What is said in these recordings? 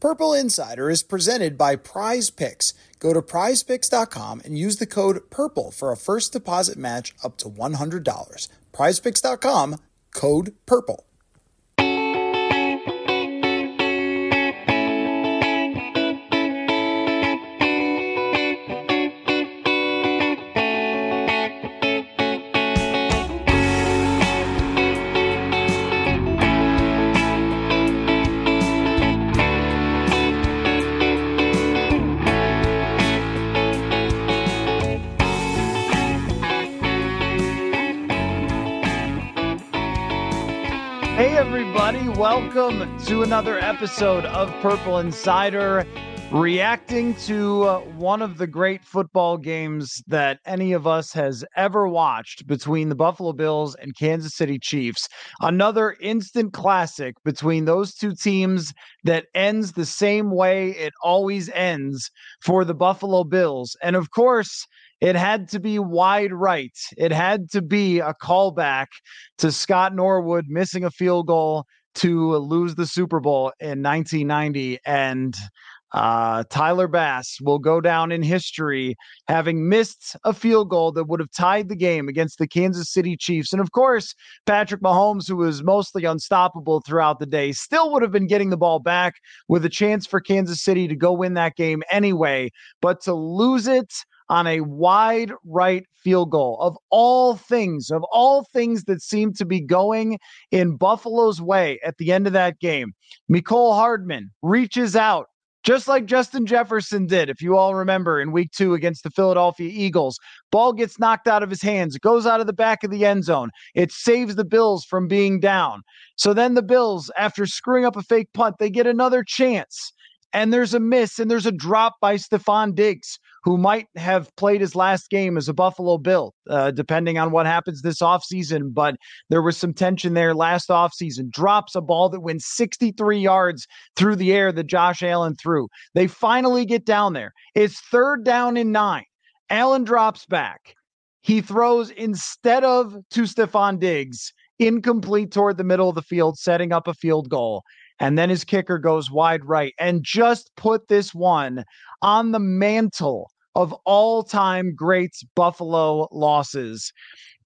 Purple Insider is presented by Prize Picks. Go to prizepicks.com and use the code PURPLE for a first deposit match up to $100. Prizepicks.com, code PURPLE. Welcome to another episode of Purple Insider, reacting to uh, one of the great football games that any of us has ever watched between the Buffalo Bills and Kansas City Chiefs. Another instant classic between those two teams that ends the same way it always ends for the Buffalo Bills. And of course, it had to be wide right. It had to be a callback to Scott Norwood missing a field goal to lose the Super Bowl in 1990. And uh, Tyler Bass will go down in history having missed a field goal that would have tied the game against the Kansas City Chiefs. And of course, Patrick Mahomes, who was mostly unstoppable throughout the day, still would have been getting the ball back with a chance for Kansas City to go win that game anyway. But to lose it, on a wide right field goal of all things, of all things that seemed to be going in Buffalo's way at the end of that game. Mecole Hardman reaches out. Just like Justin Jefferson did, if you all remember in week two against the Philadelphia Eagles, ball gets knocked out of his hands. It goes out of the back of the end zone. It saves the Bills from being down. So then the Bills, after screwing up a fake punt, they get another chance and there's a miss and there's a drop by Stefon Diggs, who might have played his last game as a Buffalo Bill, uh, depending on what happens this offseason. But there was some tension there last offseason. Drops a ball that went 63 yards through the air that Josh Allen threw. They finally get down there. It's third down and nine. Allen drops back. He throws instead of to Stefon Diggs, incomplete toward the middle of the field, setting up a field goal and then his kicker goes wide right and just put this one on the mantle of all time greats Buffalo losses.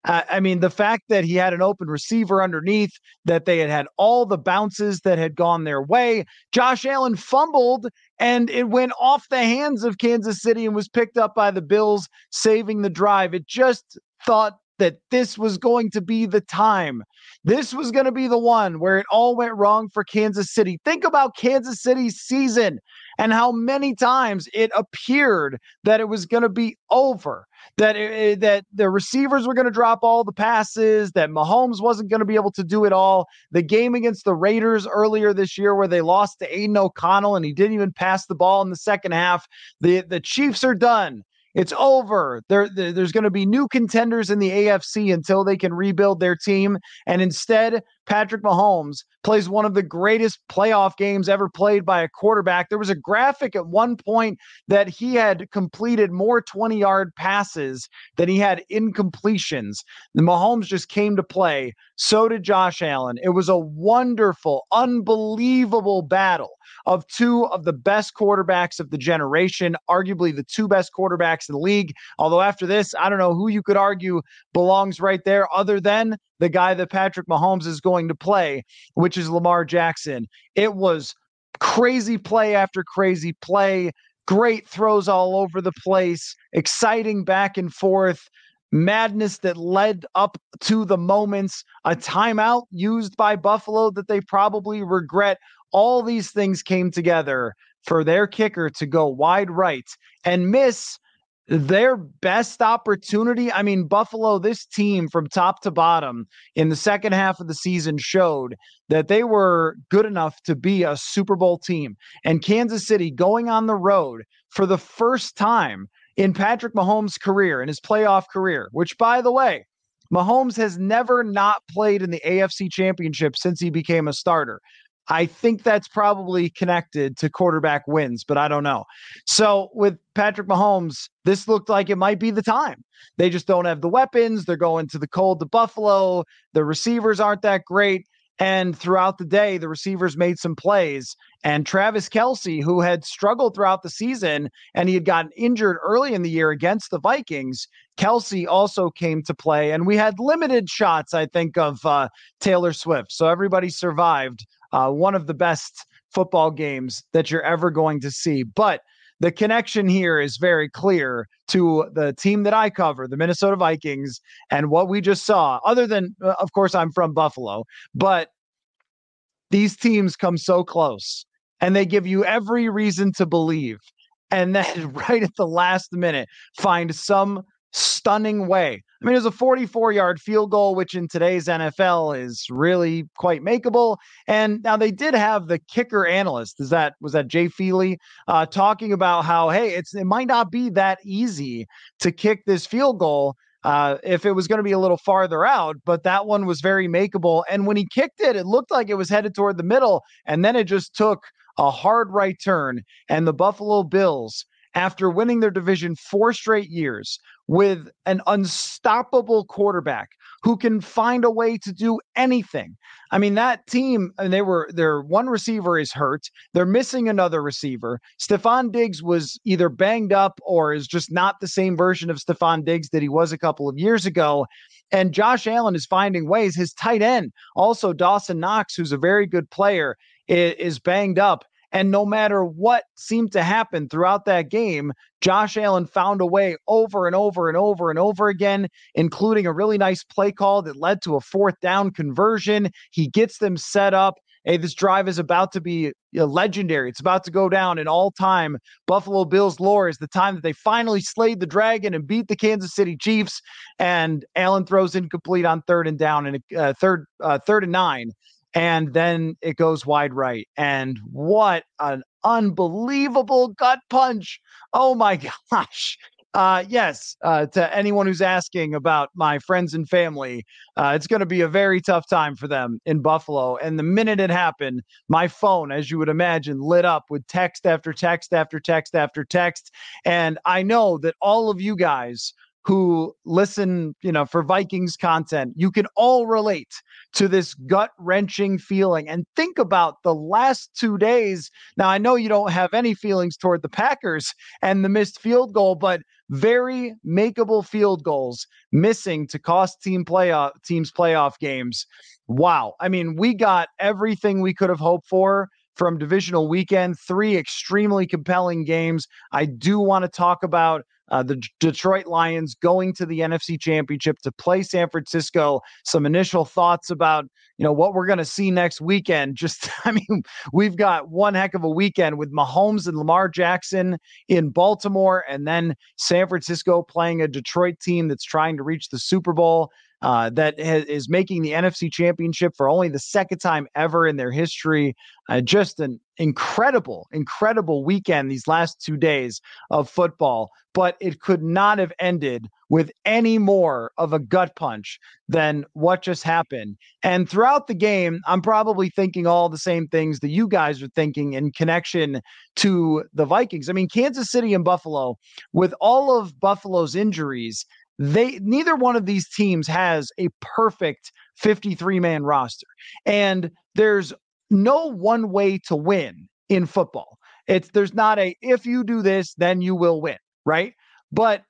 I mean, the fact that he had an open receiver underneath, that they had had all the bounces that had gone their way. Josh Allen fumbled and it went off the hands of Kansas City and was picked up by the Bills, saving the drive. It just thought that this was going to be the time. This was going to be the one where it all went wrong for Kansas City. Think about Kansas City's season and how many times it appeared that it was going to be over, that it, that the receivers were going to drop all the passes, that Mahomes wasn't going to be able to do it all. The game against the Raiders earlier this year where they lost to Aidan O'Connell and he didn't even pass the ball in the second half. The the Chiefs are done. It's over. There, there's going to be new contenders in the AFC until they can rebuild their team. And instead, Patrick Mahomes plays one of the greatest playoff games ever played by a quarterback. There was a graphic at one point that he had completed more 20 yard passes than he had incompletions. The Mahomes just came to play. So did Josh Allen. It was a wonderful, unbelievable battle of two of the best quarterbacks of the generation, arguably the two best quarterbacks in the league. Although after this, I don't know who you could argue belongs right there other than the guy that Patrick Mahomes is going to play, which is Lamar Jackson. It was crazy play after crazy play, great throws all over the place, exciting back and forth, madness that led up to the moments, a timeout used by Buffalo that they probably regret. All these things came together for their kicker to go wide right and miss their best opportunity. I mean, Buffalo, this team from top to bottom in the second half of the season showed that they were good enough to be a Super Bowl team. And Kansas City going on the road for the first time in Patrick Mahomes' career, in his playoff career, which, by the way, Mahomes has never not played in the AFC championship since he became a starter. I think that's probably connected to quarterback wins, but I don't know. So with Patrick Mahomes, this looked like it might be the time. They just don't have the weapons. They're going to the cold to Buffalo. The receivers aren't that great. And throughout the day, the receivers made some plays. And Travis Kelce, who had struggled throughout the season and he had gotten injured early in the year against the Vikings, Kelce also came to play. And we had limited shots, I think, of uh, Taylor Swift. So everybody survived uh, one of the best football games that you're ever going to see. But the connection here is very clear to the team that I cover, the Minnesota Vikings, and what we just saw. Other than, uh, of course, I'm from Buffalo, but these teams come so close and they give you every reason to believe. And then, right at the last minute, find some stunning way. I mean, it was a 44 yard field goal, which in today's NFL is really quite makeable. And now they did have the kicker analyst. Is that was that Jay Feely uh, talking about how hey, it's it might not be that easy to kick this field goal. Uh, if it was going to be a little farther out, but that one was very makeable. And when he kicked it, it looked like it was headed toward the middle, and then it just took a hard right turn. And the Buffalo Bills after winning their division four straight years with an unstoppable quarterback who can find a way to do anything. I mean, that team, and they were their one receiver is hurt. They're missing another receiver. Stefon Diggs was either banged up or is just not the same version of Stefon Diggs that he was a couple of years ago. And Josh Allen is finding ways. His tight end, also Dawson Knox, who's a very good player, is banged up. And no matter what seemed to happen throughout that game, Josh Allen found a way over and over and over and over again, including a really nice play call that led to a fourth down conversion. He gets them set up. Hey, this drive is about to be legendary. It's about to go down in all time Buffalo Bills lore is the time that they finally slayed the dragon and beat the Kansas City Chiefs. And Allen throws incomplete on third and down and uh, third, uh, third and nine and then it goes wide right. And what an unbelievable gut punch! Oh my gosh. Uh, yes, uh, to anyone who's asking about my friends and family, uh, it's going to be a very tough time for them in Buffalo. And the minute it happened, my phone, as you would imagine, lit up with text after text after text after text. And I know that all of you guys who listen, you know, for Vikings content, you can all relate to this gut wrenching feeling. And think about the last two days. Now, I know you don't have any feelings toward the Packers and the missed field goal, but very makeable field goals missing to cost team playoff teams playoff games. Wow. I mean, we got everything we could have hoped for from divisional weekend, three extremely compelling games. I do want to talk about uh, the Detroit Lions going to the NFC Championship to play San Francisco. Some initial thoughts about you know what we're going to see next weekend. Just I mean, we've got one heck of a weekend with Mahomes and Lamar Jackson in Baltimore, and then San Francisco playing a Detroit team that's trying to reach the Super Bowl uh, that ha- is making the NFC Championship for only the second time ever in their history. Uh, just an incredible, incredible weekend these last two days of football, but it could not have ended with any more of a gut punch than what just happened. And throughout the game, I'm probably thinking all the same things that you guys are thinking in connection to the Vikings. I mean, Kansas City and Buffalo, with all of Buffalo's injuries, they neither one of these teams has a perfect 53 man roster. And there's no one way to win in football. It's there's not a if you do this, then you will win, right? But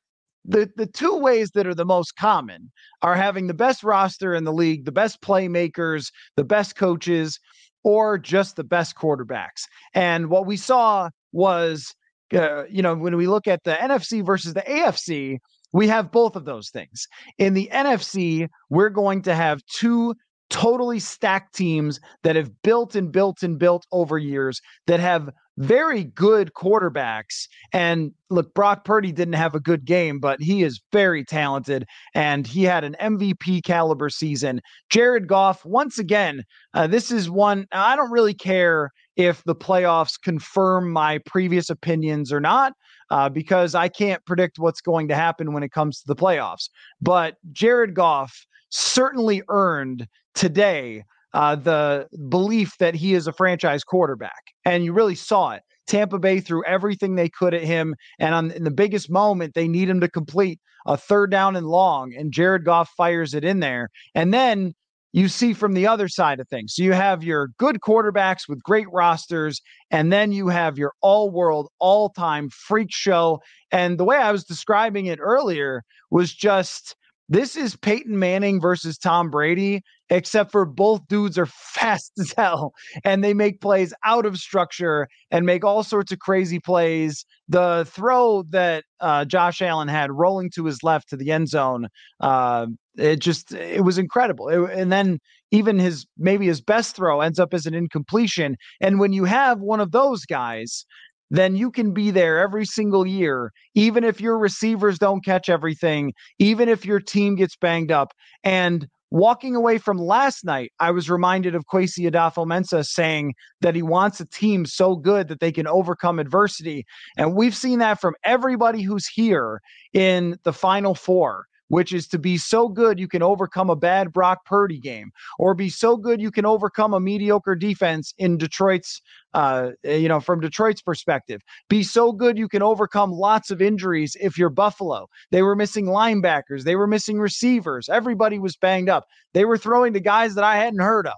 the the two ways that are the most common are having the best roster in the league, the best playmakers, the best coaches, or just the best quarterbacks. And what we saw was, uh, you know, when we look at the NFC versus the AFC, we have both of those things. In the NFC, we're going to have two totally stacked teams that have built and built and built over years that have very good quarterbacks. And look, Brock Purdy didn't have a good game, but he is very talented and he had an MVP caliber season. Jared Goff, once again, uh, this is one I don't really care if the playoffs confirm my previous opinions or not. Uh, because I can't predict what's going to happen when it comes to the playoffs. But Jared Goff certainly earned today uh, the belief that he is a franchise quarterback. And you really saw it. Tampa Bay threw everything they could at him. And on in the biggest moment, they need him to complete a third down and long. And Jared Goff fires it in there. And then you see from the other side of things. So you have your good quarterbacks with great rosters, and then you have your all world, all time freak show. And the way I was describing it earlier was just this is Peyton Manning versus Tom Brady, except for both dudes are fast as hell and they make plays out of structure and make all sorts of crazy plays. The throw that uh, Josh Allen had rolling to his left to the end zone, uh, it just it was incredible. It, and then even his maybe his best throw ends up as an incompletion. And when you have one of those guys then you can be there every single year, even if your receivers don't catch everything, even if your team gets banged up. And walking away from last night, I was reminded of Kwesi Adofo-Mensah saying that he wants a team so good that they can overcome adversity. And we've seen that from everybody who's here in the final four which is to be so good you can overcome a bad Brock Purdy game, or be so good you can overcome a mediocre defense in Detroit's, uh, you know, from Detroit's perspective. Be so good you can overcome lots of injuries if you're Buffalo. They were missing linebackers, they were missing receivers, everybody was banged up. They were throwing to guys that I hadn't heard of.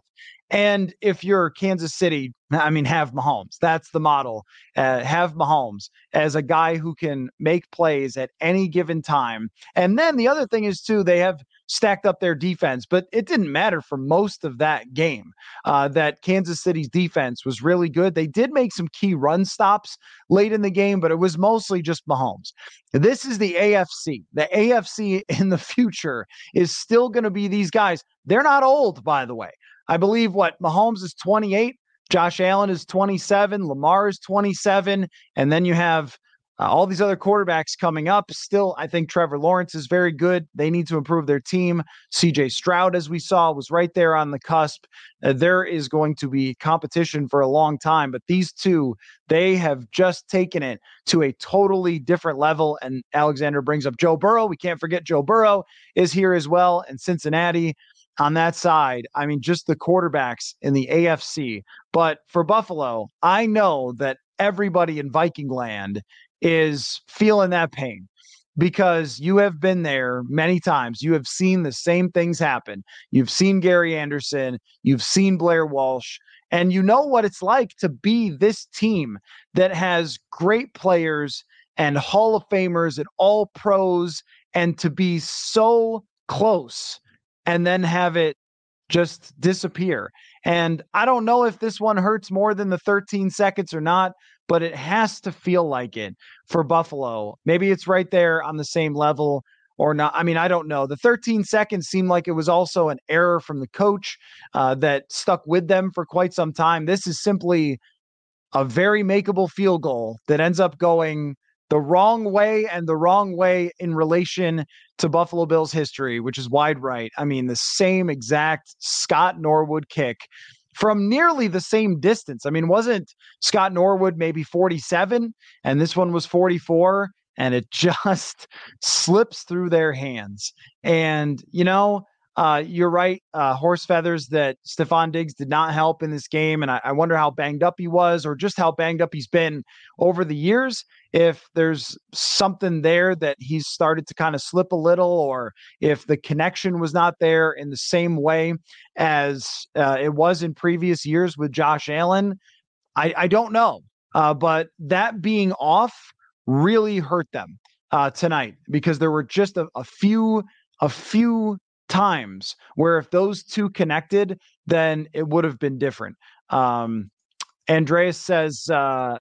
And if you're Kansas City, I mean, have Mahomes. That's the model. Uh, have Mahomes as a guy who can make plays at any given time. And then the other thing is, too, they have stacked up their defense, but it didn't matter for most of that game. Uh, that Kansas City's defense was really good. They did make some key run stops late in the game, but it was mostly just Mahomes. This is the AFC. The AFC in the future is still going to be these guys. They're not old, by the way. I believe what Mahomes is 28, Josh Allen is 27, Lamar is 27, and then you have uh, all these other quarterbacks coming up. Still, I think Trevor Lawrence is very good. They need to improve their team. CJ Stroud, as we saw, was right there on the cusp. Uh, there is going to be competition for a long time, but these two, they have just taken it to a totally different level. And Alexander brings up Joe Burrow. We can't forget Joe Burrow is here as well. And Cincinnati, on that side, I mean, just the quarterbacks in the AFC. But for Buffalo, I know that everybody in Viking land is feeling that pain because you have been there many times. You have seen the same things happen. You've seen Gary Anderson, you've seen Blair Walsh, and you know what it's like to be this team that has great players and Hall of Famers and all pros, and to be so close and then have it just disappear. And I don't know if this one hurts more than the 13 seconds or not, but it has to feel like it for Buffalo. Maybe it's right there on the same level or not. I mean, I don't know. The 13 seconds seemed like it was also an error from the coach uh, that stuck with them for quite some time. This is simply a very makeable field goal that ends up going the wrong way and the wrong way in relation to Buffalo Bills history, which is wide right. I mean, the same exact Scott Norwood kick from nearly the same distance. I mean, wasn't Scott Norwood maybe 47 and this one was 44 and it just slips through their hands. And, you know, uh, you're right. Uh, horse feathers that Stefon Diggs did not help in this game. And I, I, wonder how banged up he was or just how banged up he's been over the years. If there's something there that he's started to kind of slip a little, or if the connection was not there in the same way as uh, it was in previous years with Josh Allen, I, I don't know. Uh, but that being off really hurt them uh, tonight because there were just a, a few a few times where if those two connected, then it would have been different. Um, Andreas says, uh,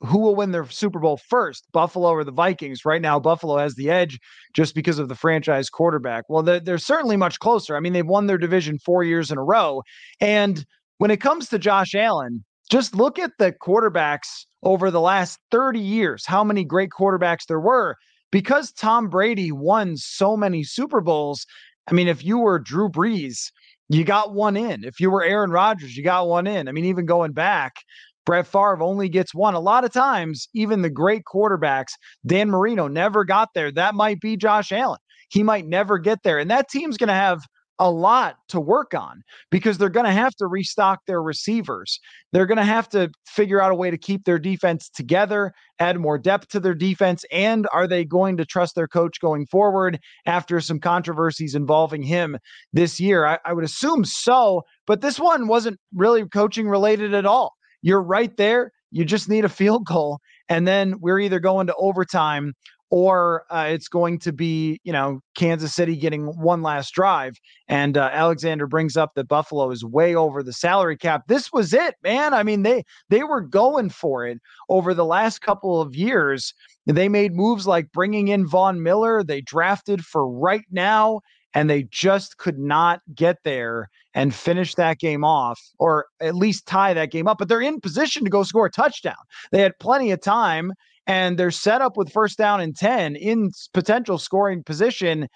who will win their Super Bowl first, Buffalo or the Vikings? Right now, Buffalo has the edge just because of the franchise quarterback. Well, they're, they're, certainly much closer. I mean, they've won their division four years in a row. And when it comes to Josh Allen, just look at the quarterbacks over the last 30 years, how many great quarterbacks there were. Because Tom Brady won so many Super Bowls, I mean, if you were Drew Brees, you got one in. If you were Aaron Rodgers, you got one in. I mean, even going back, Brett Favre only gets one. A lot of times, even the great quarterbacks, Dan Marino never got there. That might be Josh Allen. He might never get there. And that team's going to have a lot to work on because they're going to have to restock their receivers. They're going to have to figure out a way to keep their defense together, add more depth to their defense. And are they going to trust their coach going forward after some controversies involving him this year? I, I would assume so, but this one wasn't really coaching related at all. You're right there. You just need a field goal. And then we're either going to overtime or uh, it's going to be, you know, Kansas City getting one last drive. And uh, Alexander brings up that Buffalo is way over the salary cap. This was it, man. I mean, they they were going for it over the last couple of years. They made moves like bringing in Von Miller. They drafted for right now, and they just could not get there and finish that game off, or at least tie that game up. But they're in position to go score a touchdown. They had plenty of time and they're set up with first down and 10 in potential scoring position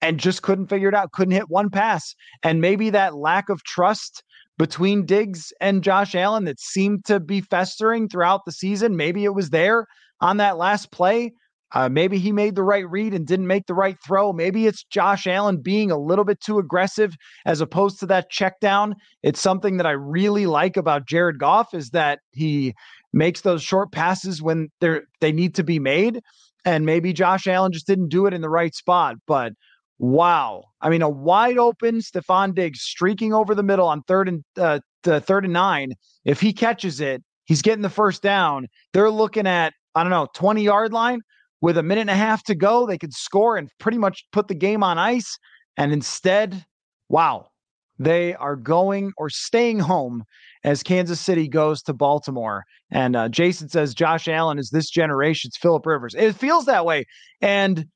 and just couldn't figure it out, couldn't hit one pass. And maybe that lack of trust between Diggs and Josh Allen that seemed to be festering throughout the season, maybe it was there on that last play. Uh, maybe he made the right read and didn't make the right throw. Maybe it's Josh Allen being a little bit too aggressive as opposed to that check down. It's something that I really like about Jared Goff is that he makes those short passes when they're they need to be made. And maybe Josh Allen just didn't do it in the right spot. But wow. I mean, a wide open Stefon Diggs streaking over the middle on third and uh, the third and nine. If he catches it, he's getting the first down. They're looking at, I don't know, 20 yard line with a minute and a half to go. They could score and pretty much put the game on ice. And instead, wow, they are going or staying home as Kansas City goes to Baltimore. And uh, Jason says Josh Allen is this generation's Philip Rivers. It feels that way. And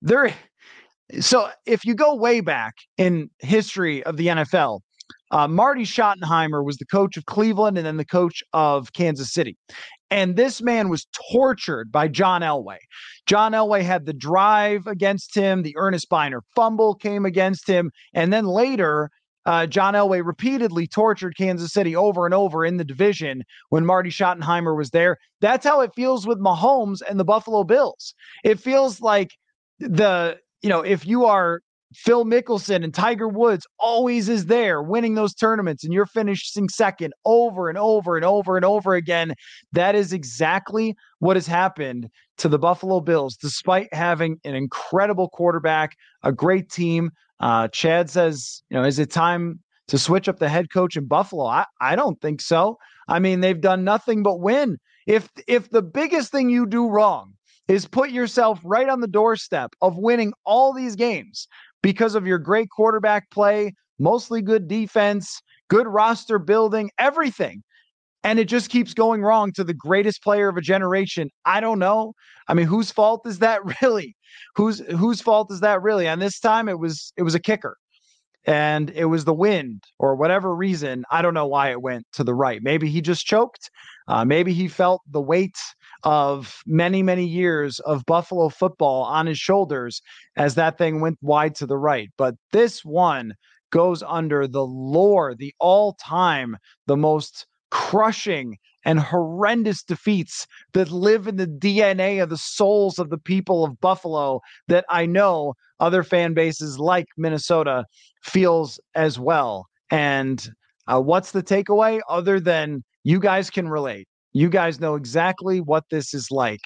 there, so if you go way back in history of the NFL, uh, Marty Schottenheimer was the coach of Cleveland and then the coach of Kansas City. And this man was tortured by John Elway. John Elway had the drive against him. The Ernest Byner fumble came against him. And then later, uh, John Elway repeatedly tortured Kansas City over and over in the division when Marty Schottenheimer was there. That's how it feels with Mahomes and the Buffalo Bills. It feels like the, you know, if you are Phil Mickelson and Tiger Woods always is there winning those tournaments and you're finishing second over and over and over and over again. That is exactly what has happened to the Buffalo Bills, despite having an incredible quarterback, a great team, uh, Chad says, you know, is it time to switch up the head coach in Buffalo? I, I don't think so. I mean, they've done nothing but win. If if the biggest thing you do wrong is put yourself right on the doorstep of winning all these games because of your great quarterback play, mostly good defense, good roster building, everything. And it just keeps going wrong to the greatest player of a generation. I don't know. I mean, whose fault is that really? whose whose fault is that really? And this time it was it was a kicker. And it was the wind or whatever reason. I don't know why it went to the right. Maybe he just choked. Uh, maybe he felt the weight of many, many years of Buffalo football on his shoulders as that thing went wide to the right. But this one goes under the lore, the all time, the most crushing and horrendous defeats that live in the DNA of the souls of the people of Buffalo that I know other fan bases like Minnesota feels as well. And uh, what's the takeaway other than you guys can relate? You guys know exactly what this is like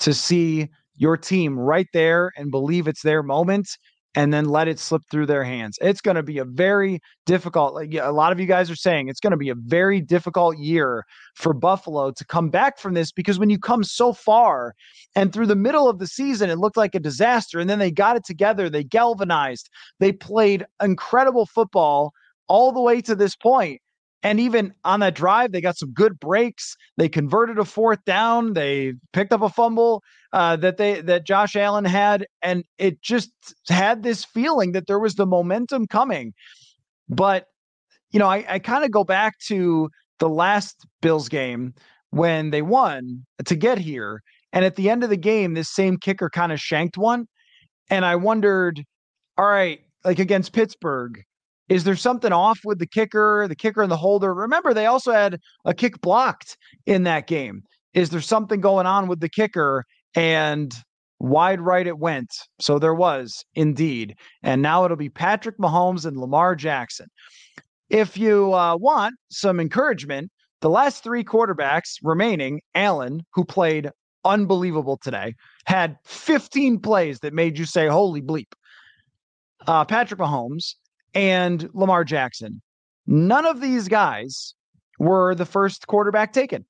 to see your team right there and believe it's their moment and then let it slip through their hands. It's going to be a very difficult, like a lot of you guys are saying, it's going to be a very difficult year for Buffalo to come back from this because when you come so far and through the middle of the season, it looked like a disaster. And then they got it together, they galvanized, they played incredible football all the way to this point. And even on that drive, they got some good breaks. They converted a fourth down. They picked up a fumble uh, that they that Josh Allen had, and it just had this feeling that there was the momentum coming. But you know, I, I kind of go back to the last Bills game when they won to get here, and at the end of the game, this same kicker kind of shanked one, and I wondered, all right, like against Pittsburgh, is there something off with the kicker, the kicker and the holder? Remember, they also had a kick blocked in that game. Is there something going on with the kicker? And wide right it went. So there was indeed. And now it'll be Patrick Mahomes and Lamar Jackson. If you uh, want some encouragement, the last three quarterbacks remaining, Allen, who played unbelievable today, had 15 plays that made you say, holy bleep. Uh, Patrick Mahomes and Lamar Jackson. None of these guys were the first quarterback taken.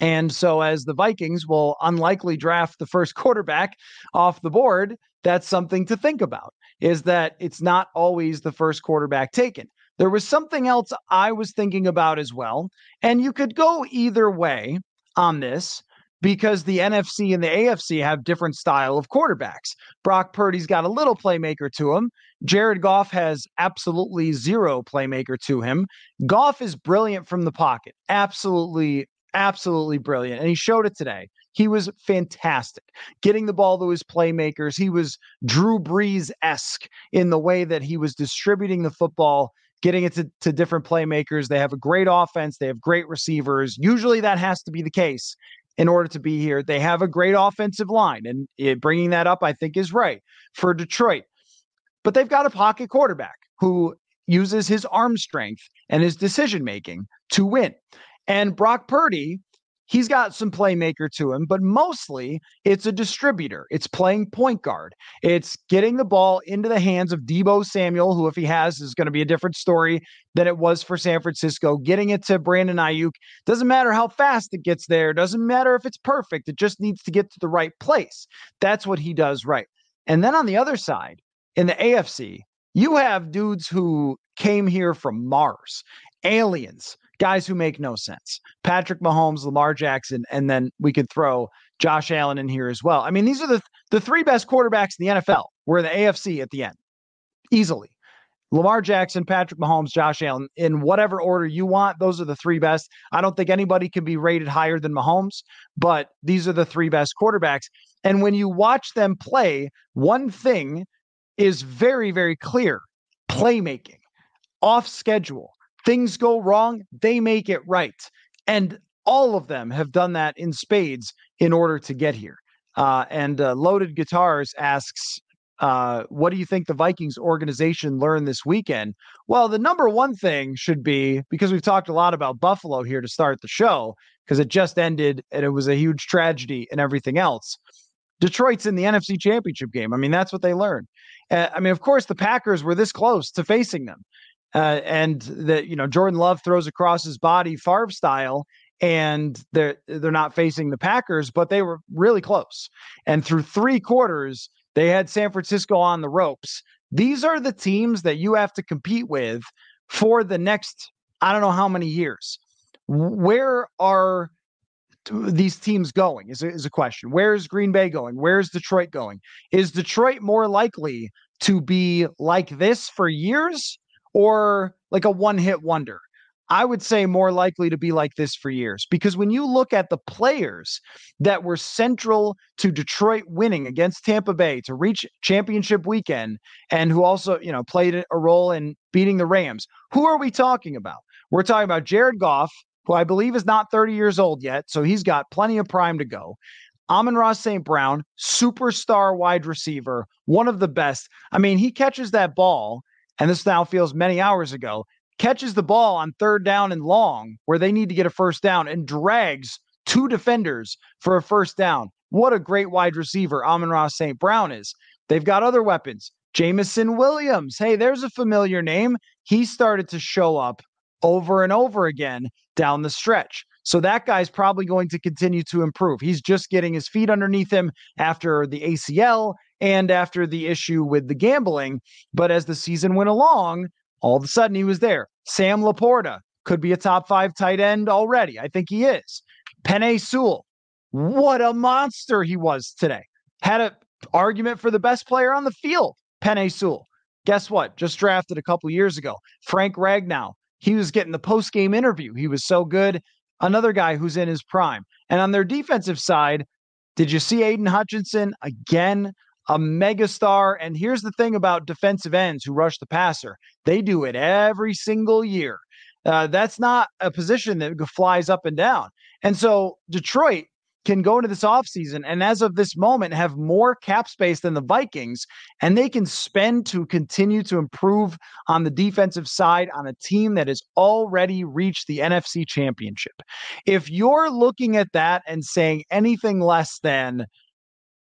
And so, as the Vikings will unlikely draft the first quarterback off the board, that's something to think about is that it's not always the first quarterback taken. There was something else I was thinking about as well. And you could go either way on this because the NFC and the AFC have different style of quarterbacks. Brock Purdy's got a little playmaker to him. Jared Goff has absolutely zero playmaker to him. Goff is brilliant from the pocket. Absolutely absolutely brilliant. And he showed it today. He was fantastic getting the ball to his playmakers. He was Drew Brees esque in the way that he was distributing the football, getting it to, to different playmakers. They have a great offense, they have great receivers. Usually that has to be the case in order to be here. They have a great offensive line. And it, bringing that up, I think, is right for Detroit. But they've got a pocket quarterback who uses his arm strength and his decision making to win. And Brock Purdy, he's got some playmaker to him, but mostly it's a distributor. It's playing point guard. It's getting the ball into the hands of Deebo Samuel, who, if he has, is going to be a different story than it was for San Francisco. Getting it to Brandon Aiyuk doesn't matter how fast it gets there. Doesn't matter if it's perfect. It just needs to get to the right place. That's what he does right. And then on the other side, in the AFC, you have dudes who came here from Mars, aliens guys who make no sense. Patrick Mahomes, Lamar Jackson, and then we could throw Josh Allen in here as well. I mean, these are the the three best quarterbacks in the NFL. We're the AFC at the end, easily. Lamar Jackson, Patrick Mahomes, Josh Allen, in whatever order you want, those are the three best. I don't think anybody can be rated higher than Mahomes, but these are the three best quarterbacks. And when you watch them play, one thing is very, very clear playmaking, off schedule, things go wrong, they make it right. And all of them have done that in spades in order to get here. Uh, and uh, Loaded Guitars asks, uh, what do you think the Vikings organization learned this weekend? Well, the number one thing should be because we've talked a lot about Buffalo here to start the show, because it just ended and it was a huge tragedy and everything else. Detroit's in the NFC Championship game. I mean, that's what they learned. I mean, of course, the Packers were this close to facing them uh, and that you know Jordan Love throws across his body Favre style, and they're they're not facing the Packers, but they were really close. And through three quarters, they had San Francisco on the ropes. These are the teams that you have to compete with for the next I don't know how many years. Where are these teams going is a, is a question. Where is Green Bay going? Where is Detroit going? Is Detroit more likely to be like this for years or like a one hit wonder. I would say more likely to be like this for years because when you look at the players that were central to Detroit winning against Tampa Bay to reach championship weekend and who also, you know, played a role in beating the Rams, who are we talking about? We're talking about Jared Goff, who I believe is not 30 years old yet, so he's got plenty of prime to go. Amon-Ra St. Brown, superstar wide receiver, one of the best. I mean, he catches that ball and this now feels many hours ago, catches the ball on third down and long where they need to get a first down and drags two defenders for a first down. What a great wide receiver Amon-Ra St. Brown is. They've got other weapons. Jameson Williams. Hey, there's a familiar name. He started to show up over and over again down the stretch. So that guy's probably going to continue to improve. He's just getting his feet underneath him after the ACL and after the issue with the gambling. But as the season went along, all of a sudden he was there. Sam LaPorta could be a top five tight end already. I think he is. Penei Sewell, what a monster he was today. Had an argument for the best player on the field, Penei Sewell. Guess what? Just drafted a couple years ago. Frank Ragnow. He was getting the post game interview. He was so good. Another guy who's in his prime. And on their defensive side, did you see Aidan Hutchinson again? A megastar. And here's the thing about defensive ends who rush the passer they do it every single year. Uh, that's not a position that flies up and down. And so Detroit can go into this offseason and as of this moment have more cap space than the Vikings and they can spend to continue to improve on the defensive side on a team that has already reached the NFC championship. If you're looking at that and saying anything less than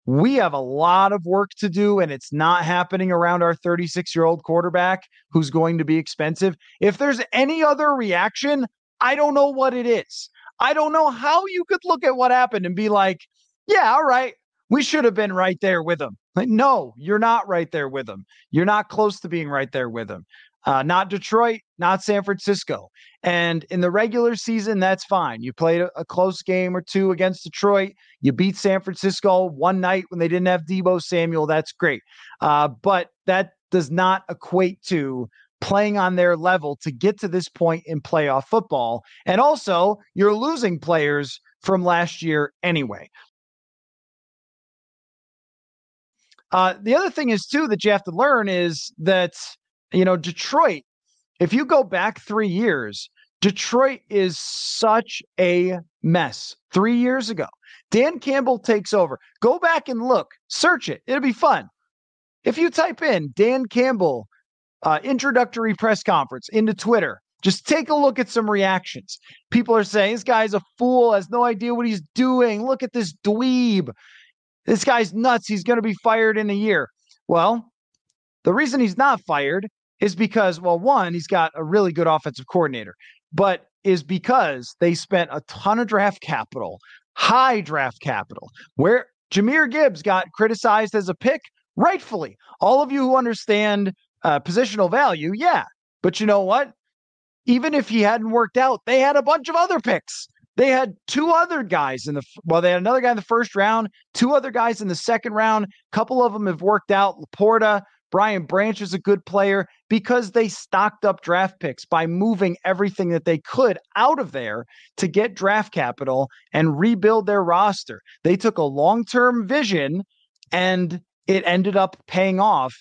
we have a lot of work to do and it's not happening around our 36 year old quarterback who's going to be expensive. If there's any other reaction, I don't know what it is. I don't know how you could look at what happened and be like, yeah, all right, we should have been right there with him. Like, no, you're not right there with him. You're not close to being right there with him. Uh, not Detroit, not San Francisco. And in the regular season, that's fine. You played a, a, close game or two against Detroit. You beat San Francisco one night when they didn't have Deebo Samuel. That's great. Uh, but that does not equate to playing on their level to get to this point in playoff football. And also, you're losing players from last year anyway. Uh, the other thing is, too, that you have to learn is that you know, Detroit, if you go back three years, Detroit is such a mess. Three years ago, Dan Campbell takes over. Go back and look, search it. It'll be fun. If you type in Dan Campbell uh, introductory press conference into Twitter, just take a look at some reactions. People are saying this guy's a fool, has no idea what he's doing. Look at this dweeb. This guy's nuts. He's going to be fired in a year. Well, the reason he's not fired is because, well, one, he's got a really good offensive coordinator, but is because they spent a ton of draft capital, high draft capital, where Jahmyr Gibbs got criticized as a pick, rightfully. All of you who understand uh, positional value, yeah. But you know what? Even if he hadn't worked out, they had a bunch of other picks. They had two other guys in the well, they had another guy in the first round, two other guys in the second round. A couple of them have worked out. LaPorta, Brian Branch is a good player because they stocked up draft picks by moving everything that they could out of there to get draft capital and rebuild their roster. They took a long term vision and it ended up paying off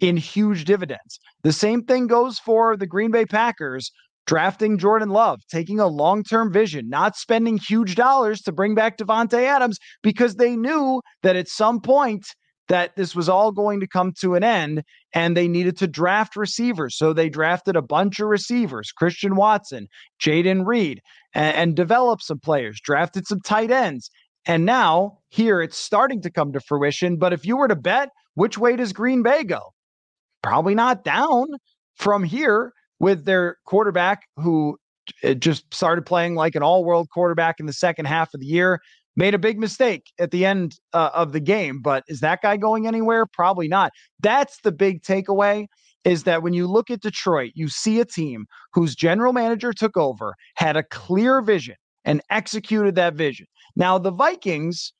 in huge dividends. The same thing goes for the Green Bay Packers drafting Jordan Love, taking a long term vision, not spending huge dollars to bring back Davante Adams because they knew that at some point that this was all going to come to an end and they needed to draft receivers. So they drafted a bunch of receivers, Christian Watson, Jayden Reed, and, and developed some players, drafted some tight ends. And now here it's starting to come to fruition. But if you were to bet, which way does Green Bay go? Probably not down from here with their quarterback who uh, just started playing like an all world quarterback in the second half of the year made a big mistake at the end uh, of the game. But is that guy going anywhere? Probably not. That's the big takeaway is that when you look at Detroit, you see a team whose general manager took over, had a clear vision, and executed that vision. Now, the Vikings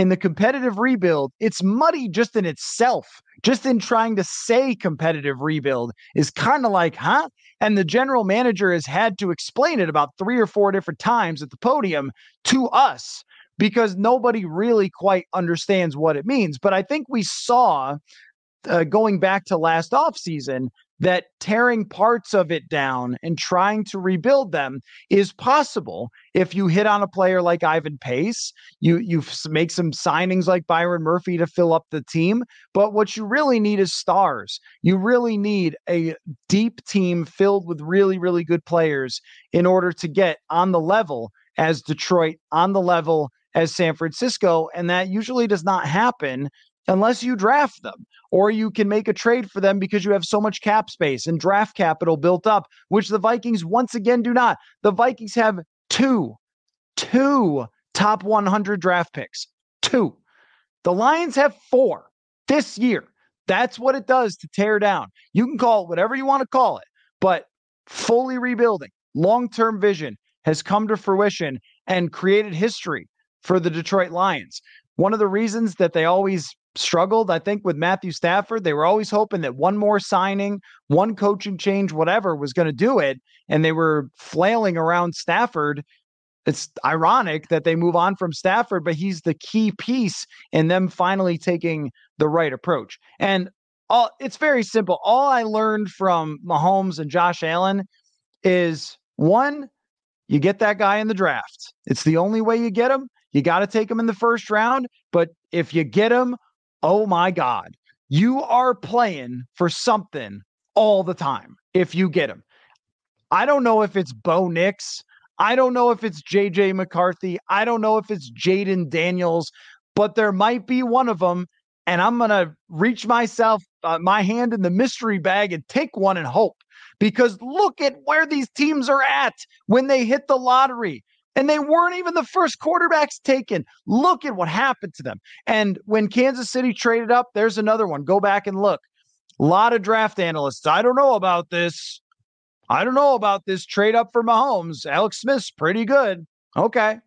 in the competitive rebuild, it's muddy just in itself. Just in trying to say competitive rebuild is kind of like, huh? And the general manager has had to explain it about three or four different times at the podium to us because nobody really quite understands what it means. But I think we saw uh, going back to last offseason that tearing parts of it down and trying to rebuild them is possible if you hit on a player like Ivan Pace. You you make some signings like Byron Murphy to fill up the team, but what you really need is stars. You really need a deep team filled with really really good players in order to get on the level as Detroit, on the level as San Francisco. And that usually does not happen unless you draft them or you can make a trade for them because you have so much cap space and draft capital built up, which the Vikings once again do not. The Vikings have two, two top 100 draft picks. Two. The Lions have four this year. That's what it does to tear down. You can call it whatever you want to call it, but fully rebuilding, long term vision has come to fruition and created history for the Detroit Lions. One of the reasons that they always struggled, I think, with Matthew Stafford, they were always hoping that one more signing, one coaching change, whatever was going to do it. And they were flailing around Stafford. It's ironic that they move on from Stafford, but he's the key piece in them finally taking the right approach. And all it's very simple. All I learned from Mahomes and Josh Allen is one, you get that guy in the draft. It's the only way you get him. You got to take them in the first round. But if you get them, oh my God, you are playing for something all the time if you get them. I don't know if it's Bo Nix. I don't know if it's JJ McCarthy. I don't know if it's Jaden Daniels, but there might be one of them. And I'm going to reach myself, uh, my hand in the mystery bag and take one and hope because look at where these teams are at when they hit the lottery. And they weren't even the first quarterbacks taken. Look at what happened to them. And when Kansas City traded up, there's another one. Go back and look. A lot of draft analysts. I don't know about this. I don't know about this trade up for Mahomes. Alex Smith's pretty good. Okay.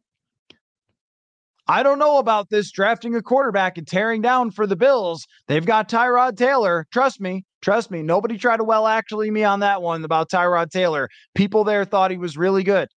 I don't know about this drafting a quarterback and tearing down for the Bills. They've got Tyrod Taylor. Trust me, trust me. Nobody tried to well actually me on that one about Tyrod Taylor. People there thought he was really good.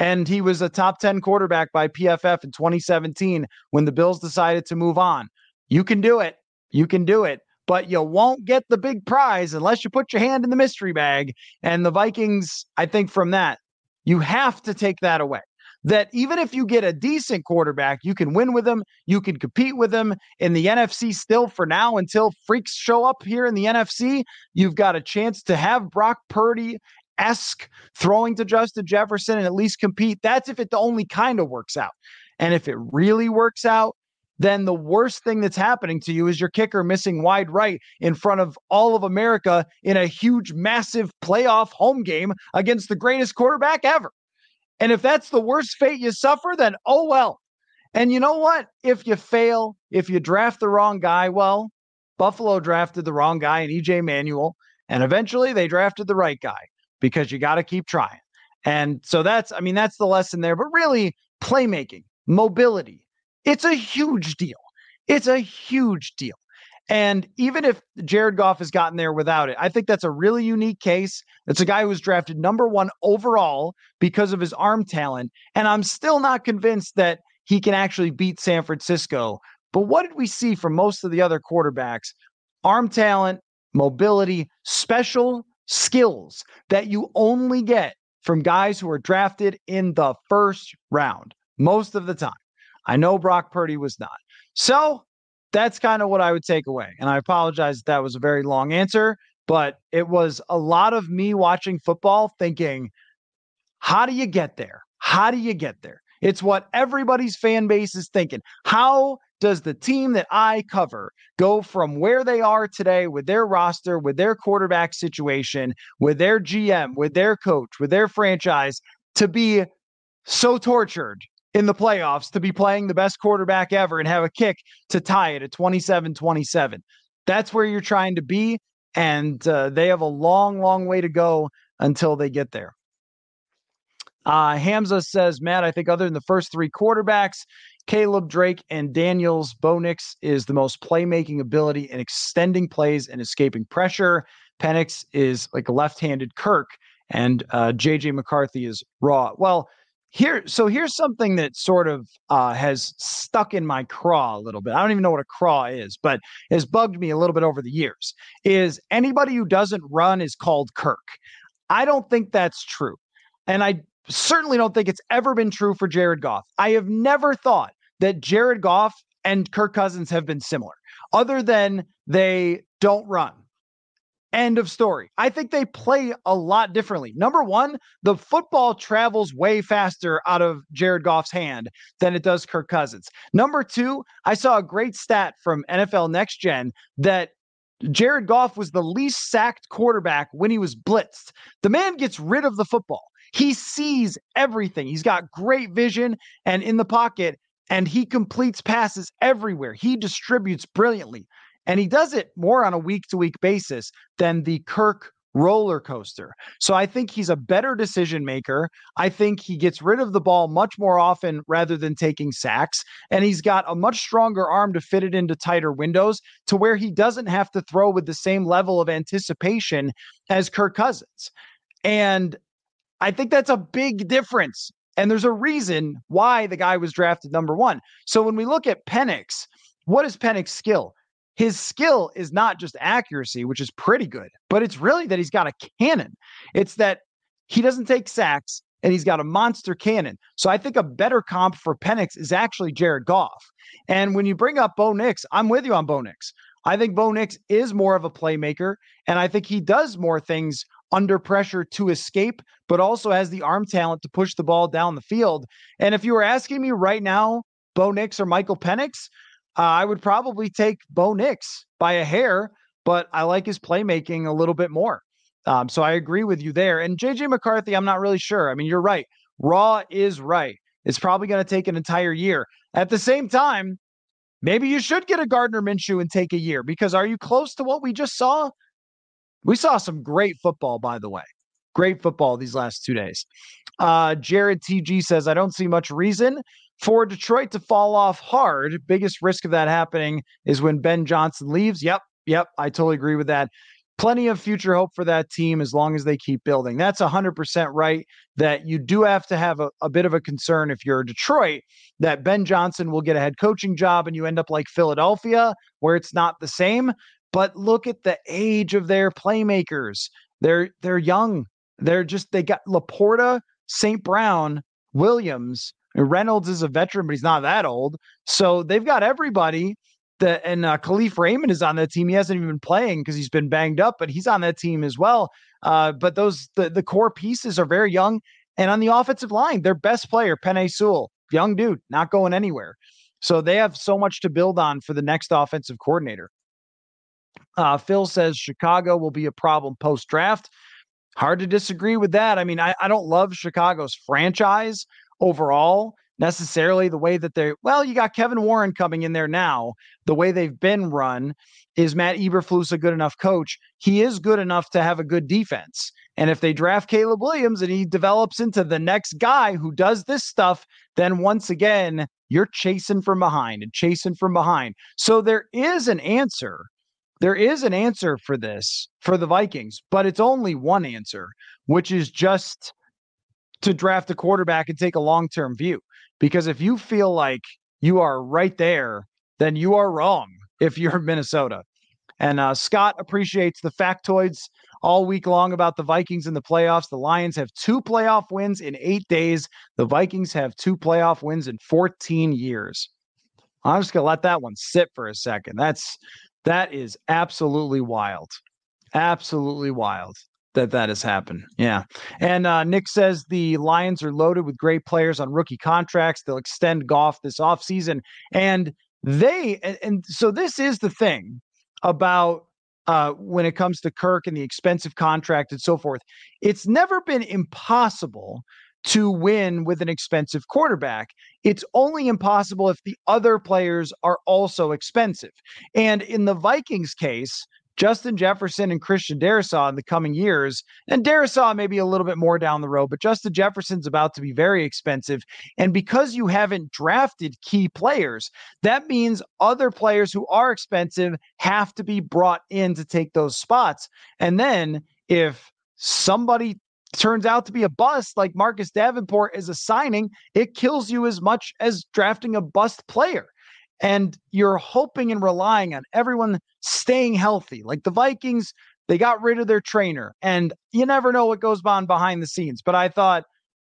And he was a top 10 quarterback by PFF in 2017 when the Bills decided to move on. You can do it. You can do it. But you won't get the big prize unless you put your hand in the mystery bag. And the Vikings, I think, from that, you have to take that away that even if you get a decent quarterback, you can win with them, you can compete with them in the NFC still for now until freaks show up here in the NFC. You've got a chance to have Brock Purdy esque throwing to Justin Jefferson and at least compete. That's if it only kind of works out. And if it really works out, then the worst thing that's happening to you is your kicker missing wide right in front of all of America in a huge, massive playoff home game against the greatest quarterback ever. And if that's the worst fate you suffer, then oh well. And you know what? If you fail, if you draft the wrong guy, well, Buffalo drafted the wrong guy in EJ Manuel, and eventually they drafted the right guy because you got to keep trying. And so that's, I mean, that's the lesson there. But really, playmaking, mobility, it's a huge deal. It's a huge deal. And even if Jared Goff has gotten there without it, I think that's a really unique case. It's a guy who was drafted number one overall because of his arm talent. And I'm still not convinced that he can actually beat San Francisco. But what did we see from most of the other quarterbacks? Arm talent, mobility, special skills that you only get from guys who are drafted in the first round most of the time. I know Brock Purdy was not. So that's kind of what I would take away. And I apologize that, that was a very long answer, but it was a lot of me watching football thinking, how do you get there? How do you get there? It's what everybody's fan base is thinking. How does the team that I cover go from where they are today with their roster, with their quarterback situation, with their GM, with their coach, with their franchise to be so tortured in the playoffs to be playing the best quarterback ever and have a kick to tie it at 27 27. That's where you're trying to be. And uh, they have a long, long way to go until they get there. Uh, Hamza says, Matt, I think other than the first three quarterbacks, Caleb Drake and Daniels, Bo Nix is the most playmaking ability in extending plays and escaping pressure. Penix is like a left handed Kirk, and uh, JJ McCarthy is raw. Well, here so here's something that sort of uh, has stuck in my craw a little bit i don't even know what a craw is but has bugged me a little bit over the years is anybody who doesn't run is called kirk i don't think that's true and i certainly don't think it's ever been true for jared goff i have never thought that jared goff and kirk cousins have been similar other than they don't run End of story. I think they play a lot differently. Number one, the football travels way faster out of Jared Goff's hand than it does Kirk Cousins. Number two, I saw a great stat from NFL Next Gen that Jared Goff was the least sacked quarterback when he was blitzed. The man gets rid of the football. He sees everything. He's got great vision and in the pocket, and he completes passes everywhere. He distributes brilliantly. And he does it more on a week to week basis than the Kirk roller coaster. So I think he's a better decision maker. I think he gets rid of the ball much more often rather than taking sacks. And he's got a much stronger arm to fit it into tighter windows to where he doesn't have to throw with the same level of anticipation as Kirk Cousins. And I think that's a big difference. And there's a reason why the guy was drafted number one. So when we look at Penix, what is Penix' skill? His skill is not just accuracy, which is pretty good, but it's really that he's got a cannon. It's that he doesn't take sacks and he's got a monster cannon. So I think a better comp for Penix is actually Jared Goff. And when you bring up Bo Nix, I'm with you on Bo Nix. I think Bo Nix is more of a playmaker, and I think he does more things under pressure to escape, but also has the arm talent to push the ball down the field. And if you were asking me right now, Bo Nix or Michael Penix, uh, I would probably take Bo Nix by a hair, but I like his playmaking a little bit more. Um, so I agree with you there. And JJ McCarthy, I'm not really sure. I mean, you're right. Raw is right. It's probably going to take an entire year. At the same time, maybe you should get a Gardner Minshew and take a year because are you close to what we just saw? We saw some great football, by the way. Great football these last two days. Uh, Jared TG says, I don't see much reason for Detroit to fall off hard, biggest risk of that happening is when Ben Johnson leaves. Yep, yep, I totally agree with that. Plenty of future hope for that team as long as they keep building. That's 100% right. That you do have to have a, a bit of a concern if you're Detroit that Ben Johnson will get a head coaching job and you end up like Philadelphia, where it's not the same. But look at the age of their playmakers. They're they're young. They're just they got Laporta, St. Brown, Williams, Reynolds is a veteran, but he's not that old. So they've got everybody. That, and uh, Kalif Raymond is on that team. He hasn't even been playing because he's been banged up, but he's on that team as well. Uh, but those the, the core pieces are very young. And on the offensive line, their best player, Penei Sewell, young dude, not going anywhere. So they have so much to build on for the next offensive coordinator. Uh, Phil says Chicago will be a problem post draft. Hard to disagree with that. I mean, I, I don't love Chicago's franchise, overall necessarily the way that they're well you got kevin warren coming in there now the way they've been run is matt eberflus a good enough coach he is good enough to have a good defense and if they draft caleb williams and he develops into the next guy who does this stuff then once again you're chasing from behind and chasing from behind so there is an answer there is an answer for this for the vikings but it's only one answer which is just to draft a quarterback and take a long term view. Because if you feel like you are right there, then you are wrong if you're Minnesota. And uh, Scott appreciates the factoids all week long about the Vikings in the playoffs. The Lions have two playoff wins in eight days. The Vikings have two playoff wins in 14 years. I'm just gonna let that one sit for a second. That's that is absolutely wild. Absolutely wild that that has happened. Yeah. And uh, Nick says the Lions are loaded with great players on rookie contracts. They'll extend Goff this offseason. And they, and, and so this is the thing about uh, when it comes to Kirk and the expensive contract and so forth. It's never been impossible to win with an expensive quarterback. It's only impossible if the other players are also expensive. And in the Vikings case, Justin Jefferson and Christian Darrisaw in the coming years. And Darrisaw maybe a little bit more down the road, but Justin Jefferson's about to be very expensive. And because you haven't drafted key players, that means other players who are expensive have to be brought in to take those spots. And then if somebody turns out to be a bust like Marcus Davenport is a signing, it kills you as much as drafting a bust player and you're hoping and relying on everyone staying healthy. Like the Vikings, they got rid of their trainer, and you never know what goes on behind the scenes. But I thought,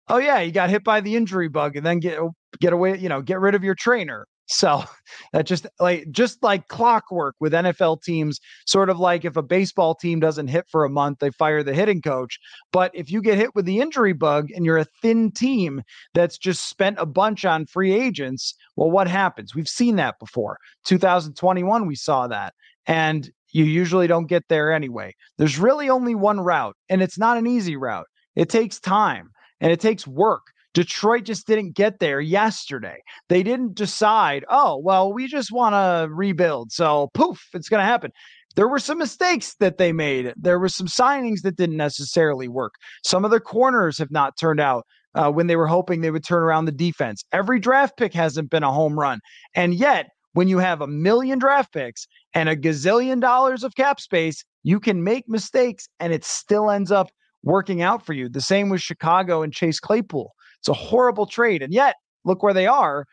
oh yeah, you got hit by the injury bug, and then get get away, you know, get rid of your trainer. So that just like just like clockwork with NFL teams, sort of like if a baseball team doesn't hit for a month, they fire the hitting coach. But if you get hit with the injury bug and you're a thin team that's just spent a bunch on free agents, well, what happens? We've seen that before. 2021, we saw that. And you usually don't get there anyway. There's really only one route, and it's not an easy route. It takes time and it takes work. Detroit just didn't get there yesterday. They didn't decide, oh, well, we just want to rebuild. So poof, it's going to happen. there were some mistakes that they made. There were some signings that didn't necessarily work. Some of their corners have not turned out uh, when they were hoping they would turn around the defense. Every draft pick hasn't been a home run. And yet, when you have a million draft picks and a gazillion dollars of cap space, you can make mistakes and it still ends up working out for you. The same with Chicago and Chase Claypool. It's a horrible trade. And yet, look where they are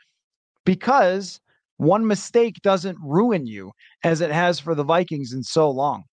because one mistake doesn't ruin you as it has for the Vikings in so long.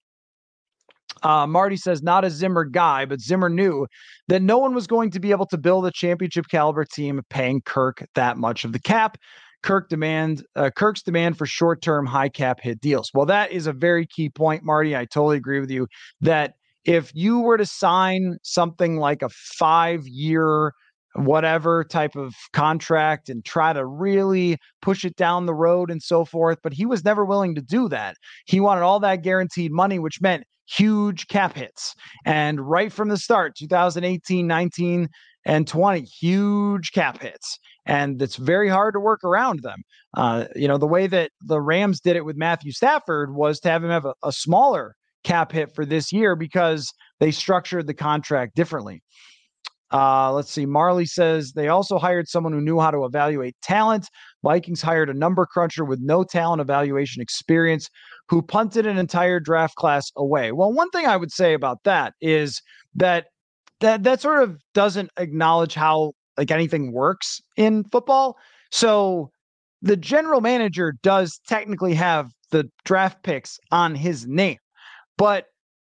Uh, Marty says, not a Zimmer guy, but Zimmer knew that no one was going to be able to build a championship caliber team paying Kirk that much of the cap. Kirk demand uh, Kirk's demand for short-term high cap hit deals. Well, that is a very key point, Marty. I totally agree with you that if you were to sign something like a five-year whatever type of contract and try to really push it down the road and so forth. But he was never willing to do that. He wanted all that guaranteed money, which meant huge cap hits. And right from the start, 2018, 19, and 20, huge cap hits. And it's very hard to work around them. Uh, you know, the way that the Rams did it with Matthew Stafford was to have him have a, a smaller cap hit for this year because they structured the contract differently. Uh, let's see. Marley says they also hired someone who knew how to evaluate talent. Vikings hired a number cruncher with no talent evaluation experience who punted an entire draft class away. Well, one thing I would say about that is that that that sort of doesn't acknowledge how like anything works in football. So the general manager does technically have the draft picks on his name, but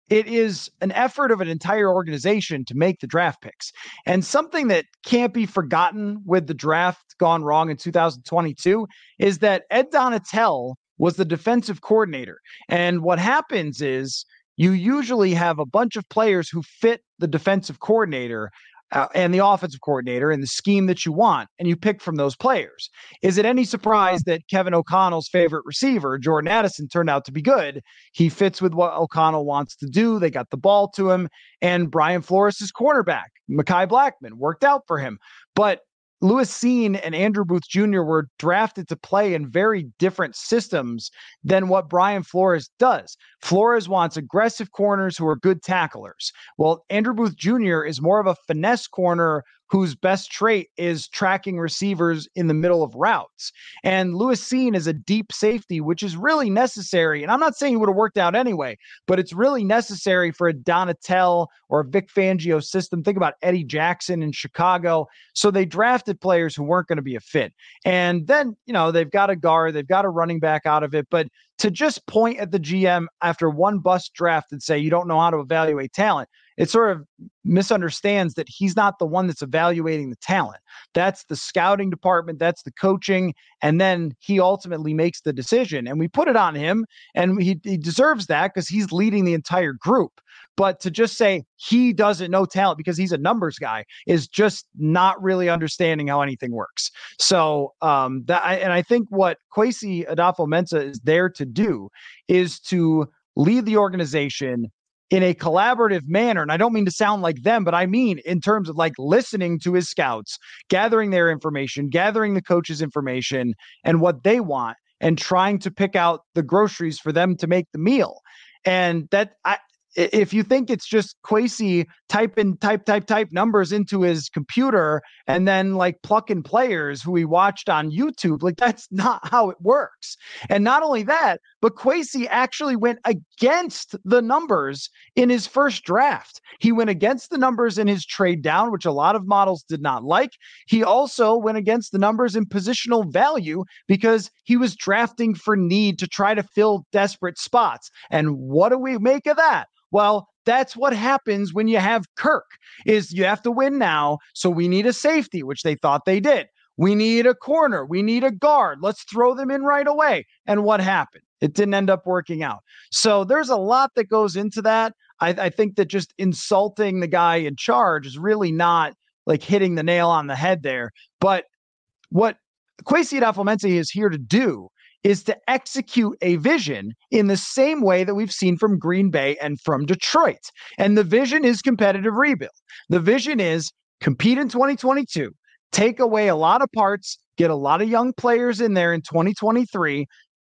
it is an effort of an entire organization to make the draft picks. And something that can't be forgotten with the draft gone wrong in 2022 is that Ed Donatell was the defensive coordinator. And what happens is you usually have a bunch of players who fit the defensive coordinator uh, and the offensive coordinator and the scheme that you want, and you pick from those players. Is it any surprise that Kevin O'Connell's favorite receiver, Jordan Addison, turned out to be good? He fits with what O'Connell wants to do. They got the ball to him, and Brian Flores' cornerback, Mekhi Blackmon, worked out for him. But Lewis Cine and Andrew Booth Jr. were drafted to play in very different systems than what Brian Flores does. Flores wants aggressive corners who are good tacklers. Well, Andrew Booth Jr. is more of a finesse corner whose best trait is tracking receivers in the middle of routes. And Lewis Cine is a deep safety, which is really necessary. And I'm not saying he would have worked out anyway, but it's really necessary for a Donatell or a Vic Fangio system. Think about Eddie Jackson in Chicago. So they drafted players who weren't going to be a fit. And then, you know, they've got a guard, they've got a running back out of it. But to just point at the GM after one bust draft and say you don't know how to evaluate talent, it sort of misunderstands that he's not the one that's evaluating the talent. That's the scouting department, that's the coaching, and then he ultimately makes the decision. And we put it on him, and he, he deserves that because he's leading the entire group. But to just say he doesn't know talent because he's a numbers guy is just not really understanding how anything works. So um, that and I think what Kwesi Adofo-Mensah is there to do is to lead the organization in a collaborative manner. And I don't mean to sound like them, but I mean in terms of like listening to his scouts, gathering their information, gathering the coach's information and what they want, and trying to pick out the groceries for them to make the meal. And that I, if you think it's just Kwesi typing type type type numbers into his computer and then like plucking players who he watched on YouTube, like that's not how it works. And not only that, but Kwesi actually went against the numbers in his first draft. He went against the numbers in his trade down, which a lot of models did not like. He also went against the numbers in positional value because he was drafting for need to try to fill desperate spots. And what do we make of that? Well, that's what happens when you have Kirk is you have to win now, so we need a safety, which they thought they did. We need a corner, we need a guard. Let's throw them in right away. And what happened? It didn't end up working out. So there's a lot that goes into that. I, I think that just insulting the guy in charge is really not like hitting the nail on the head there. But what Kwesi Adofo-Mensah is here to do is to execute a vision in the same way that we've seen from Green Bay and from Detroit. And the vision is competitive rebuild. The vision is compete in 2022, take away a lot of parts, get a lot of young players in there in 2023,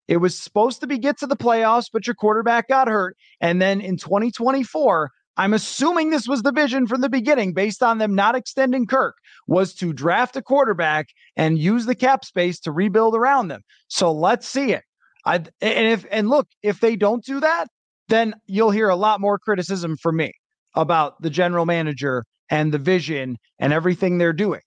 It was supposed to be get to the playoffs, but your quarterback got hurt. And then in 2024, I'm assuming this was the vision from the beginning, based on them not extending Kirk, was to draft a quarterback and use the cap space to rebuild around them. So let's see it. I and if and look, if they don't do that, then you'll hear a lot more criticism from me about the general manager and the vision and everything they're doing.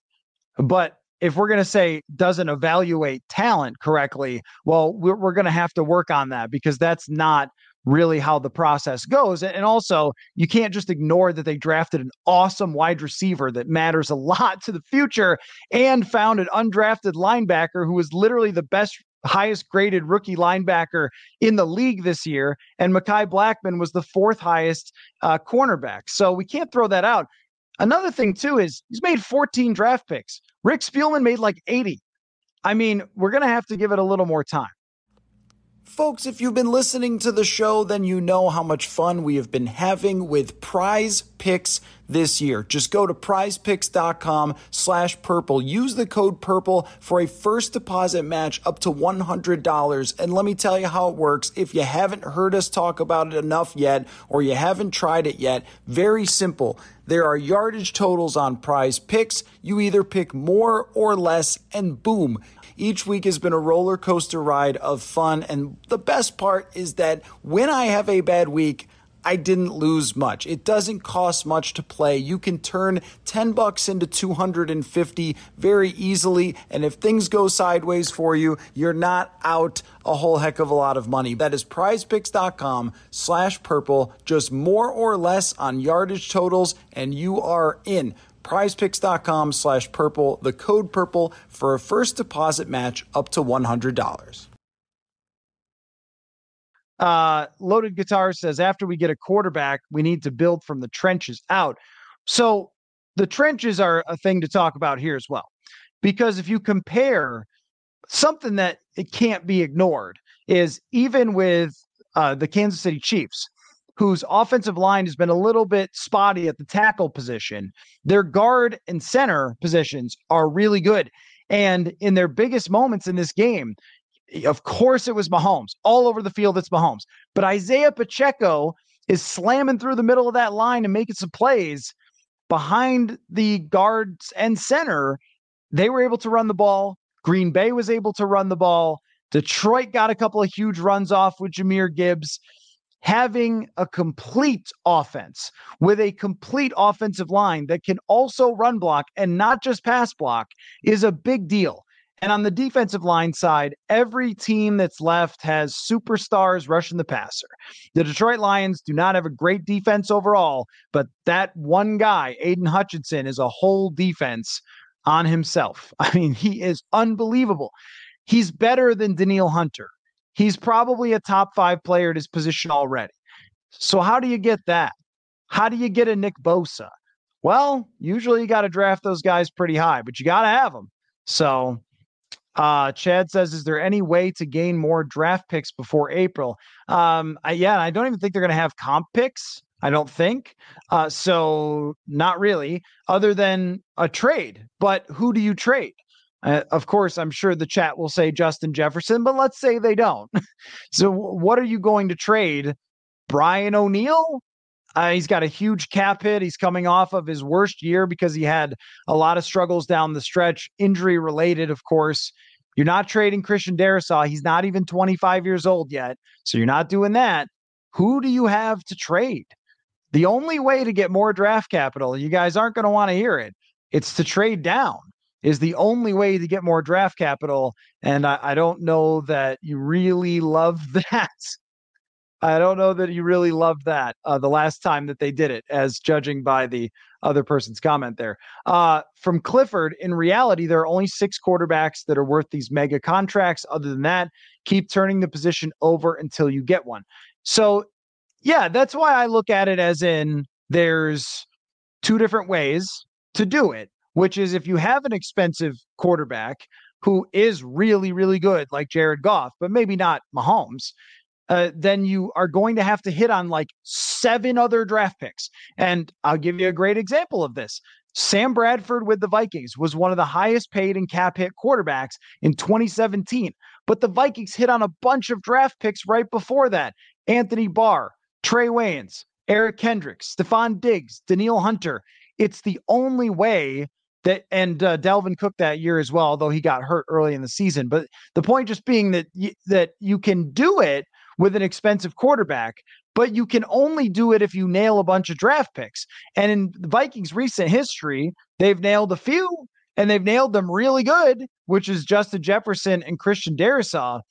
But if we're going to say doesn't evaluate talent correctly, well, we're, we're going to have to work on that because that's not really how the process goes. And also, you can't just ignore that they drafted an awesome wide receiver that matters a lot to the future and found an undrafted linebacker who was literally the best highest graded rookie linebacker in the league this year. And Mekhi Blackmon was the fourth highest uh, cornerback. So we can't throw that out. Another thing, too, is he's made 14 draft picks. Rick Spielman made like 80. I mean, we're to have to give it a little more time. Folks, if you've been listening to the show, then you know how much fun we have been having with prize picks this year. Just go to prizepicks.com slash purple. Use the code purple for a first deposit match up to $100. And let me tell you how it works. If you haven't heard us talk about it enough yet, or you haven't tried it yet, very simple. There are yardage totals on prize picks. You either pick more or less, and boom each week has been a roller coaster ride of fun. And the best part is that when I have a bad week, I didn't lose much. It doesn't cost much to play. You can turn 10 bucks into 250 very easily. And if things go sideways for you, you're not out a whole heck of a lot of money. That is prizepicks.com slash purple. Just more or less on yardage totals and you are in prizepicks.com slash purple, the code purple for a first deposit match up to $100. Uh, Loaded Guitar says, after we get a quarterback, we need to build from the trenches out. So the trenches are a thing to talk about here as well. Because if you compare something that it can't be ignored is even with uh, the Kansas City Chiefs, whose offensive line has been a little bit spotty at the tackle position. Their guard and center positions are really good. And in their biggest moments in this game, of course, it was Mahomes. All over the field, it's Mahomes. But Isaiah Pacheco is slamming through the middle of that line and making some plays behind the guards and center. They were able to run the ball. Green Bay was able to run the ball. Detroit got a couple of huge runs off with Jahmyr Gibbs having a complete offense with a complete offensive line that can also run block and not just pass block is a big deal. And on the defensive line side, every team that's left has superstars rushing the passer. The Detroit Lions do not have a great defense overall, but that one guy, Aidan Hutchinson, is a whole defense on himself. I mean, he is unbelievable. He's better than Danielle Hunter. He's probably a top five player at his position already. So, how do you get that? How do you get a Nick Bosa? Well, usually you got to draft those guys pretty high, but you got to have them. So, uh, Chad says, is there any way to gain more draft picks before April? Um, I, yeah, I don't even think they're going to have comp picks. I don't think. Uh, so, not really, other than a trade. But who do you trade? Uh, of course, I'm sure the chat will say Justin Jefferson, but let's say they don't. so, what are you going to trade? Brian O'Neill? Uh, he's got a huge cap hit. He's coming off of his worst year because he had a lot of struggles down the stretch, injury related, of course. You're not trading Christian Darrisaw. He's not even 25 years old yet. So you're not doing that. Who do you have to trade? The only way to get more draft capital, you guys aren't going to want to hear it, it's to trade down is the only way to get more draft capital. And I, I don't know that you really love that. I don't know that you really love that uh, the last time that they did it, as judging by the other person's comment there. Uh, from Clifford, in reality, there are only six quarterbacks that are worth these mega contracts. Other than that, keep turning the position over until you get one. So, yeah, that's why I look at it as in there's two different ways to do it which is if you have an expensive quarterback who is really, really good, like Jared Goff, but maybe not Mahomes, uh, then you are going to have to hit on like seven other draft picks. And I'll give you a great example of this. Sam Bradford with the Vikings was one of the highest paid and cap hit quarterbacks in 2017. But the Vikings hit on a bunch of draft picks right before that. Anthony Barr, Trae Waynes, Eric Kendricks, Stefon Diggs, Danielle Hunter. It's the only way that, and uh, Dalvin Cook that year as well, although he got hurt early in the season. But the point just being that y- that you can do it with an expensive quarterback, but you can only do it if you nail a bunch of draft picks. And in the Vikings' recent history, they've nailed a few and they've nailed them really good, which is Justin Jefferson and Christian Darrisaw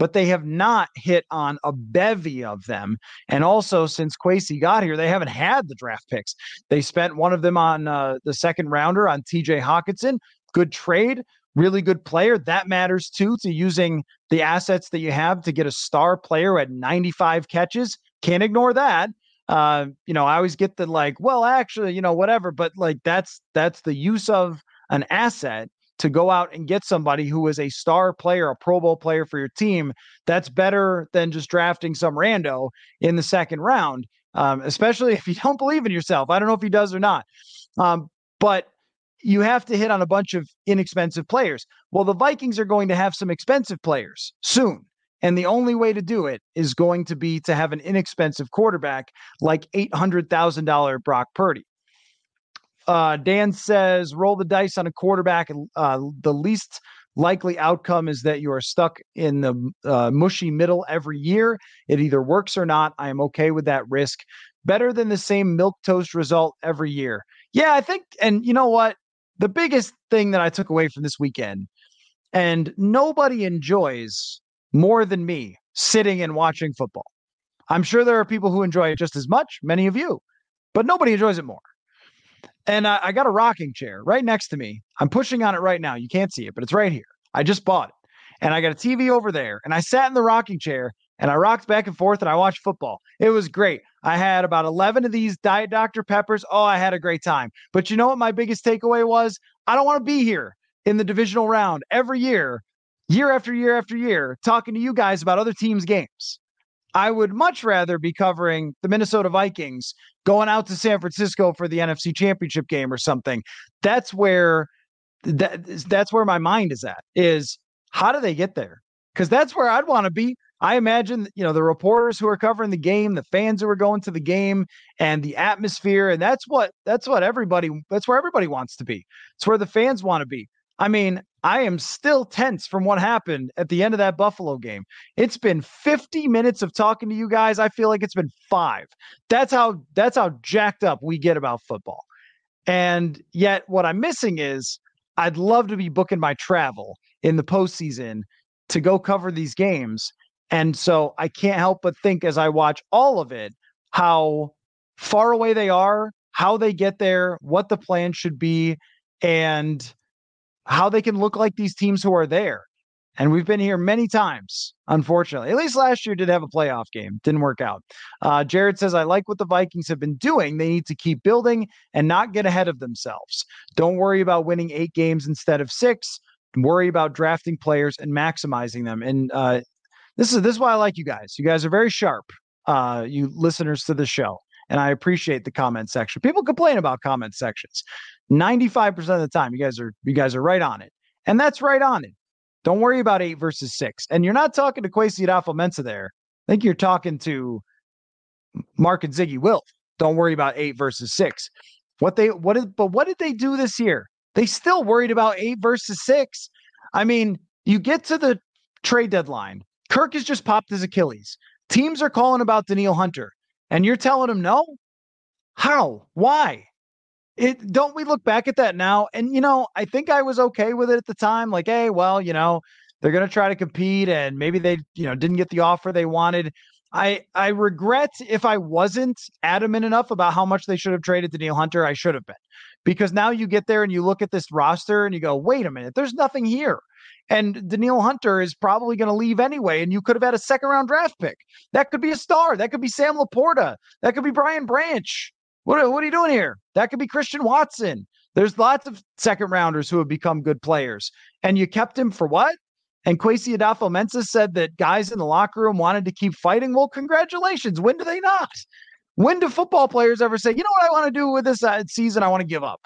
but they have not hit on a bevy of them. And also, since Kwesi got here, they haven't had the draft picks. They spent one of them on uh, the second rounder on TJ Hockenson. Good trade, really good player. That matters too to using the assets that you have to get a star player at 95 catches. Can't ignore that. Uh, you know, I always get the like, well, actually, you know, whatever, but like that's that's the use of an asset to go out and get somebody who is a star player, a Pro Bowl player for your team, that's better than just drafting some rando in the second round, um, especially if you don't believe in yourself. I don't know if he does or not. Um, but you have to hit on a bunch of inexpensive players. Well, the Vikings are going to have some expensive players soon. And the only way to do it is going to be to have an inexpensive quarterback like $800,000 Brock Purdy. Uh, Dan says, roll the dice on a quarterback. Uh, the least likely outcome is that you are stuck in the uh, mushy middle every year. It either works or not. I am okay with that risk. Better than the same milk toast result every year. Yeah, I think. And you know what? The biggest thing that I took away from this weekend, and nobody enjoys more than me sitting and watching football. I'm sure there are people who enjoy it just as much, many of you, but nobody enjoys it more. And I, I got a rocking chair right next to me. I'm pushing on it right now. You can't see it, but it's right here. I just bought it. And I got a TV over there. And I sat in the rocking chair and I rocked back and forth and I watched football. It was great. I had about 11 of these Diet Dr. Peppers. Oh, I had a great time. But you know what my biggest takeaway was? I don't want to be here in the divisional round every year, year after year after year, talking to you guys about other teams' games. I would much rather be covering the Minnesota Vikings going out to San Francisco for the NFC Championship game or something. That's where that that's where my mind is at. Is how do they get there? Because that's where I'd want to be. I imagine, you know, the reporters who are covering the game, the fans who are going to the game, and the atmosphere, and that's what that's what everybody that's where everybody wants to be. It's where the fans want to be. I mean, I am still tense from what happened at the end of that Buffalo game. It's been 50 minutes of talking to you guys. I feel like it's been 5. That's how that's how jacked up we get about football. And yet what I'm missing is I'd love to be booking my travel in the postseason to go cover these games. And so I can't help but think as I watch all of it how far away they are, how they get there, what the plan should be, and how they can look like these teams who are there. And we've been here many times, unfortunately. At least last year did have a playoff game. Didn't work out. Uh, Jared says, I like what the Vikings have been doing. They need to keep building and not get ahead of themselves. Don't worry about winning eight games instead of six. Worry about drafting players and maximizing them. And uh, this is this is why I like you guys. You guys are very sharp, uh, you listeners to the show. And I appreciate the comment section. People complain about comment sections. 95% of the time, you guys are you guys are right on it. And that's right on it. Don't worry about eight versus six. And you're not talking to Kwesi Adofo-Mensah there. I think you're talking to Mark and Ziggy Wilf. Don't worry about eight versus six. What they what did but what did they do this year? They still worried about eight versus six. I mean, you get to the trade deadline. Kirk has just popped his Achilles. Teams are calling about Danielle Hunter, and you're telling them no? How? Why? it don't we look back at that now and you know i think i was okay with it at the time like hey well you know they're going to try to compete and maybe they you know didn't get the offer they wanted i i regret if i wasn't adamant enough about how much they should have traded Danielle Hunter i should have been because now you get there and you look at this roster and you go wait a minute there's nothing here and Danielle Hunter is probably going to leave anyway. And you could have had a second round draft pick. That could be a star. That could be Sam LaPorta. That could be Brian Branch. What, what are you doing here? That could be Christian Watson. There's lots of second rounders who have become good players. And you kept him for what? And Kwesi Adofo-Mensah said that guys in the locker room wanted to keep fighting. Well, congratulations. When do they not? When do football players ever say, you know what I want to do with this uh, season? I want to give up.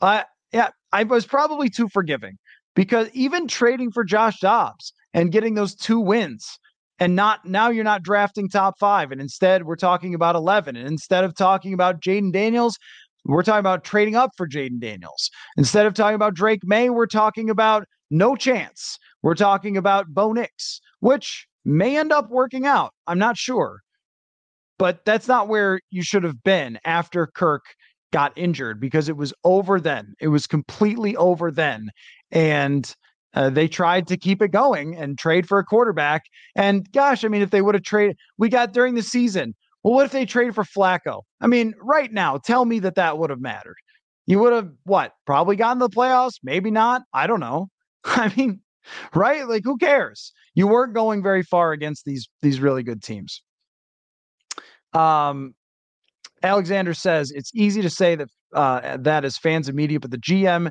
Uh, yeah, I was probably too forgiving because even trading for Josh Dobbs and getting those two wins and not now you're not drafting top five and instead we're talking about 11 and instead of talking about Jaden Daniels we're talking about trading up for Jaden Daniels. Instead of talking about Drake Maye we're talking about no chance. We're talking about Bo Nix which may end up working out. I'm not sure. But that's not where you should have been after Kirk got injured because it was over then. It was completely over then. And uh, they tried to keep it going and trade for a quarterback. And gosh, I mean, if they would have traded, we got during the season. Well, what if they traded for Flacco? I mean, right now, tell me that that would have mattered. You would have what? Probably gotten the playoffs, maybe not. I don't know. I mean, right? Like, who cares? You weren't going very far against these these really good teams. Um, Alexander says it's easy to say that uh, that as fans of media, but the GM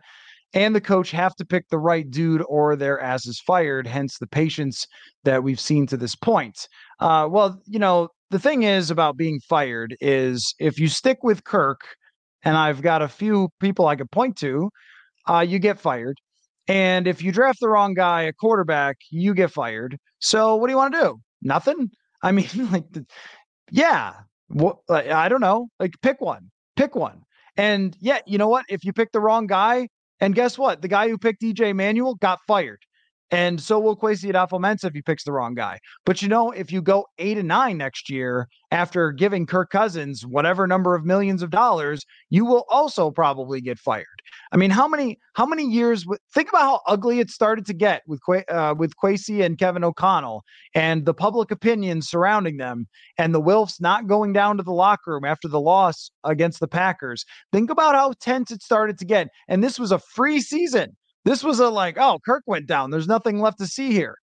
and the coach have to pick the right dude or their ass is fired. Hence the patience that we've seen to this point. Uh, well, you know, the thing is about being fired is if you stick with Kirk, and I've got a few people I could point to, uh, you get fired. And if you draft the wrong guy, a quarterback, you get fired. So what do you want to do? Nothing. I mean, like, yeah, what I don't know. Like pick one. Pick one. And yet, you know what? If you pick the wrong guy, and guess what? The guy who picked EJ Manuel got fired. And so will Kwesi Adofo-Mensah if he picks the wrong guy. But you know, if you go eight and nine next year after giving Kirk Cousins whatever number of millions of dollars, you will also probably get fired. I mean, how many how many years? Think about how ugly it started to get with uh, with Kwesi and Kevin O'Connell and the public opinion surrounding them, and the Wilfs not going down to the locker room after the loss against the Packers. Think about how tense it started to get, and this was a free season. This was a like, oh, Kirk went down. There's nothing left to see here.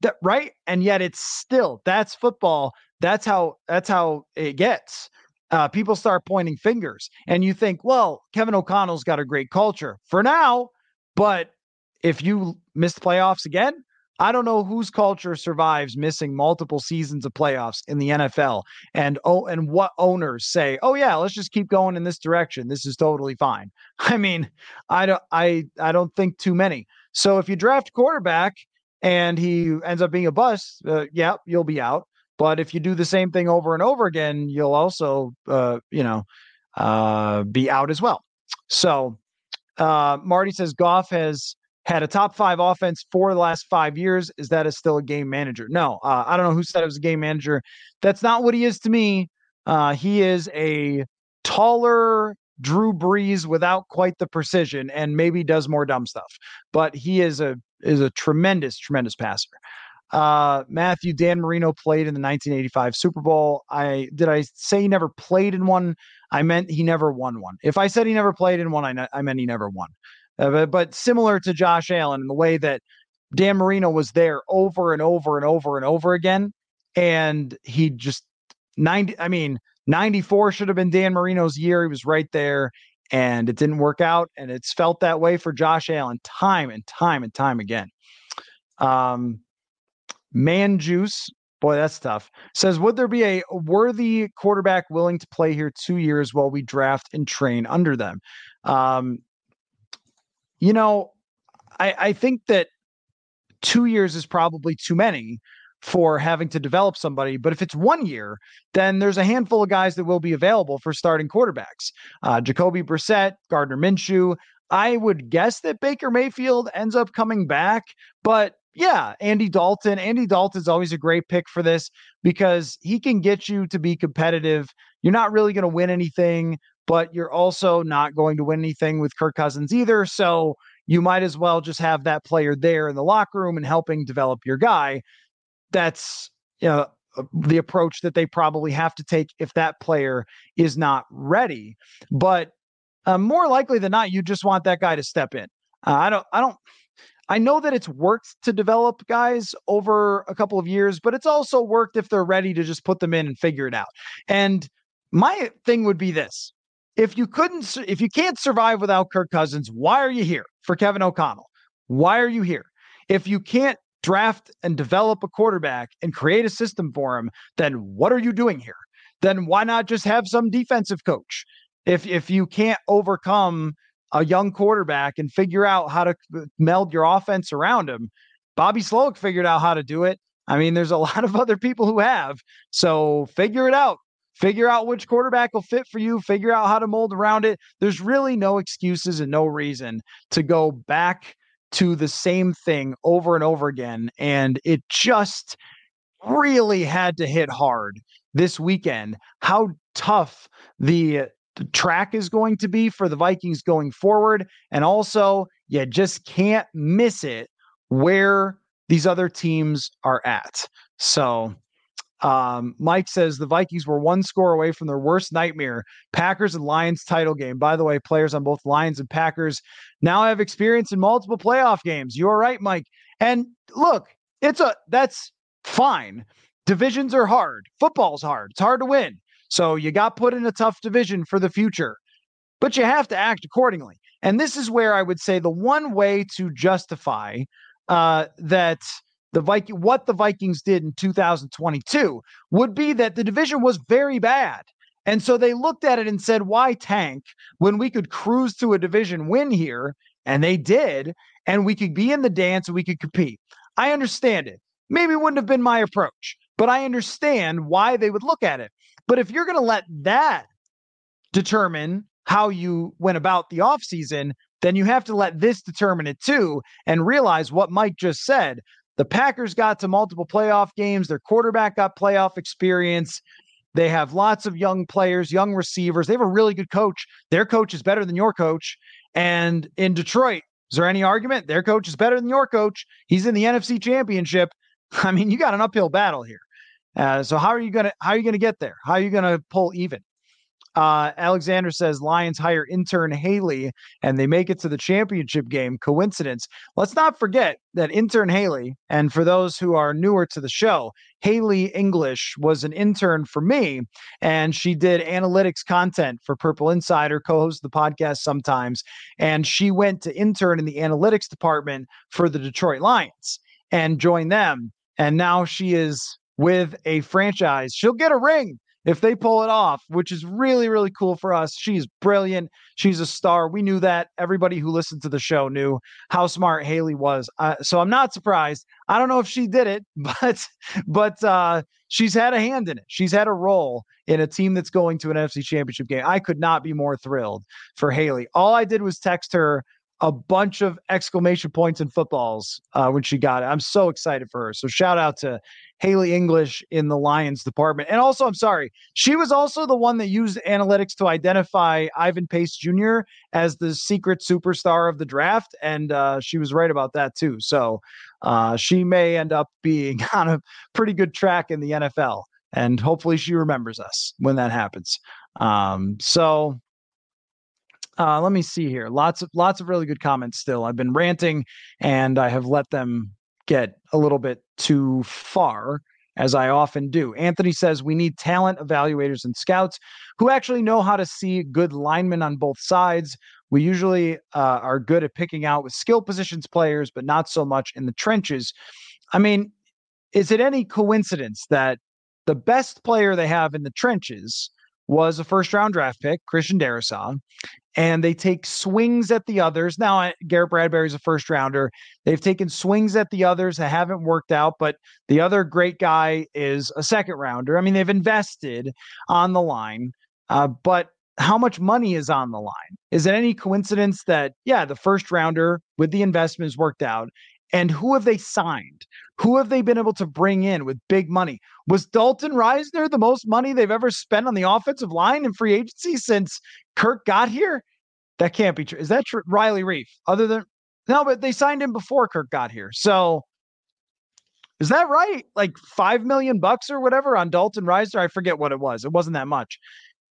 That right? And yet it's still that's football. That's how that's how it gets. Uh, people start pointing fingers, and you think, well, Kevin O'Connell's got a great culture for now, but if you miss playoffs again, I don't know whose culture survives missing multiple seasons of playoffs in the NFL and oh and what owners say, "Oh yeah, let's just keep going in this direction. This is totally fine." I mean, I don't I I don't think too many. So if you draft quarterback and he ends up being a bust, uh, yeah, you'll be out. But if you do the same thing over and over again, you'll also uh, you know, uh, be out as well. So uh, Marty says Goff has had a top five offense for the last five years. Is that a still a game manager? No, uh, I don't know who said it was a game manager. That's not what he is to me. Uh, he is a taller Drew Brees without quite the precision, and maybe does more dumb stuff. But he is a is a tremendous, tremendous passer. Uh, Matthew Dan Marino played in the 1985 Super Bowl. I did I say he never played in one? I meant he never won one. If I said he never played in one, I, I meant he never won. Uh, but, but similar to Josh Allen in the way that Dan Marino was there over and over and over and over again. And he just 90, I mean, 94 should have been Dan Marino's year. He was right there and it didn't work out. And it's felt that way for Josh Allen time and time and time again. Um, Man Juice, boy, that's tough. Says, would there be a worthy quarterback willing to play here two years while we draft and train under them? Um, you know, I, I think that two years is probably too many for having to develop somebody. But if it's one year, then there's a handful of guys that will be available for starting quarterbacks. Uh, Jacoby Brissett, Gardner Minshew. I would guess that Baker Mayfield ends up coming back, but yeah, Andy Dalton. Andy Dalton's always a great pick for this because he can get you to be competitive. You're not really going to win anything, but you're also not going to win anything with Kirk Cousins either. So you might as well just have that player there in the locker room and helping develop your guy. That's you know uh, the approach that they probably have to take if that player is not ready. But uh, more likely than not, you just want that guy to step in. Uh, I don't. I don't. I know that it's worked to develop guys over a couple of years, but it's also worked if they're ready to just put them in and figure it out. And my thing would be this if you couldn't, if you can't survive without Kirk Cousins, why are you here for Kevin O'Connell? Why are you here? If you can't draft and develop a quarterback and create a system for him, then what are you doing here? Then why not just have some defensive coach? If if you can't overcome a young quarterback and figure out how to uh, meld your offense around him. Bobby Slowik figured out how to do it. I mean, there's a lot of other people who have. So figure it out. Figure out which quarterback will fit for you. Figure out how to mold around it. There's really no excuses and no reason to go back to the same thing over and over again. And it just really had to hit hard this weekend how tough the, track is going to be for the Vikings going forward. And also, you just can't miss it where these other teams are at. So, um, Mike says the Vikings were one score away from their worst nightmare, Packers and Lions title game. By the way, players on both Lions and Packers now have experience in multiple playoff games. You are right, Mike. And look, it's a that's fine. Divisions are hard. Football's hard. It's hard to win. So you got put in a tough division for the future, but you have to act accordingly. And this is where I would say the one way to justify uh, that the Viking what the Vikings did in 2022 would be that the division was very bad. And so they looked at it and said, why tank when we could cruise to a division win here? And they did. And we could be in the dance and we could compete. I understand it. Maybe it wouldn't have been my approach, but I understand why they would look at it. But if you're going to let that determine how you went about the offseason, then you have to let this determine it too and realize what Mike just said. The Packers got to multiple playoff games, their quarterback got playoff experience. They have lots of young players, young receivers. They have a really good coach. Their coach is better than your coach. And in Detroit, is there any argument? Their coach is better than your coach. He's in the NFC Championship. I mean, you got an uphill battle here. Uh, so how are you gonna how are you gonna get there? How are you gonna pull even? Uh, Alexander says Lions hire intern Haley and they make it to the championship game. Coincidence? Let's not forget that intern Haley, and for those who are newer to the show, Haley English was an intern for me, and she did analytics content for Purple Insider, co host the podcast sometimes. And she went to intern in the analytics department for the Detroit Lions and joined them. And now she is with a franchise. She'll get a ring if they pull it off, which is really, really cool for us. She's brilliant. She's a star. We knew that. Everybody who listened to the show knew how smart Haley was. Uh, so I'm not surprised. I don't know if she did it, but but uh, she's had a hand in it. She's had a role in a team that's going to an NFC Championship game. I could not be more thrilled for Haley. All I did was text her a bunch of exclamation points and footballs uh, when she got it. I'm so excited for her. So shout out to Haley English in the Lions department. And also, I'm sorry, she was also the one that used analytics to identify Ivan Pace Jr. as the secret superstar of the draft. And uh, she was right about that too. So uh, she may end up being on a pretty good track in the NFL. And hopefully she remembers us when that happens. Um, so uh, let me see here. Lots of lots of really good comments still. I've been ranting and I have let them get a little bit too far, as I often do. Anthony says we need talent evaluators and scouts who actually know how to see good linemen on both sides. We usually uh, are good at picking out with skill positions players, but not so much in the trenches. I mean, is it any coincidence that the best player they have in the trenches was a first round draft pick, Christian Darrisaw, and they take swings at the others. Now, Garrett Bradbury's a first rounder. They've taken swings at the others that haven't worked out, but the other great guy is a second rounder. I mean, they've invested on the line, uh, but how much money is on the line? Is it any coincidence that, yeah, the first rounder with the investments worked out? And who have they signed? Who have they been able to bring in with big money? Was Dalton Risner the most money they've ever spent on the offensive line in free agency since Kirk got here? That can't be true. Is that true? Riley Reiff? Other than no, but they signed him before Kirk got here. So is that right? Like five million bucks or whatever on Dalton Risner? I forget what it was. It wasn't that much.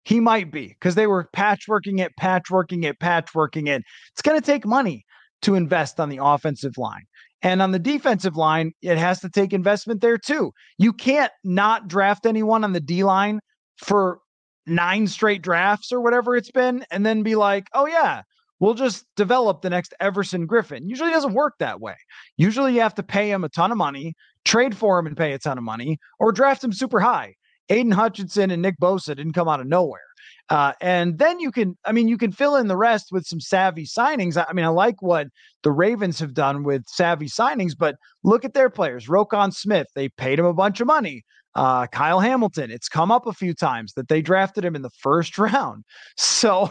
He might be because they were patchworking it, patchworking it, patchworking it. It's going to take money to invest on the offensive line. And on the defensive line, it has to take investment there too. You can't not draft anyone on the D line for nine straight drafts or whatever it's been, and then be like, oh, yeah, we'll just develop the next Everson Griffen. Usually doesn't work that way. Usually you have to pay him a ton of money, trade for him and pay a ton of money, or draft him super high. Aidan Hutchinson and Nick Bosa didn't come out of nowhere. Uh, and then you can, I mean, you can fill in the rest with some savvy signings. I, mean, I like what the Ravens have done with savvy signings, but look at their players. Roquan Smith, they paid him a bunch of money. Uh, Kyle Hamilton, it's come up a few times that they drafted him in the first round. So,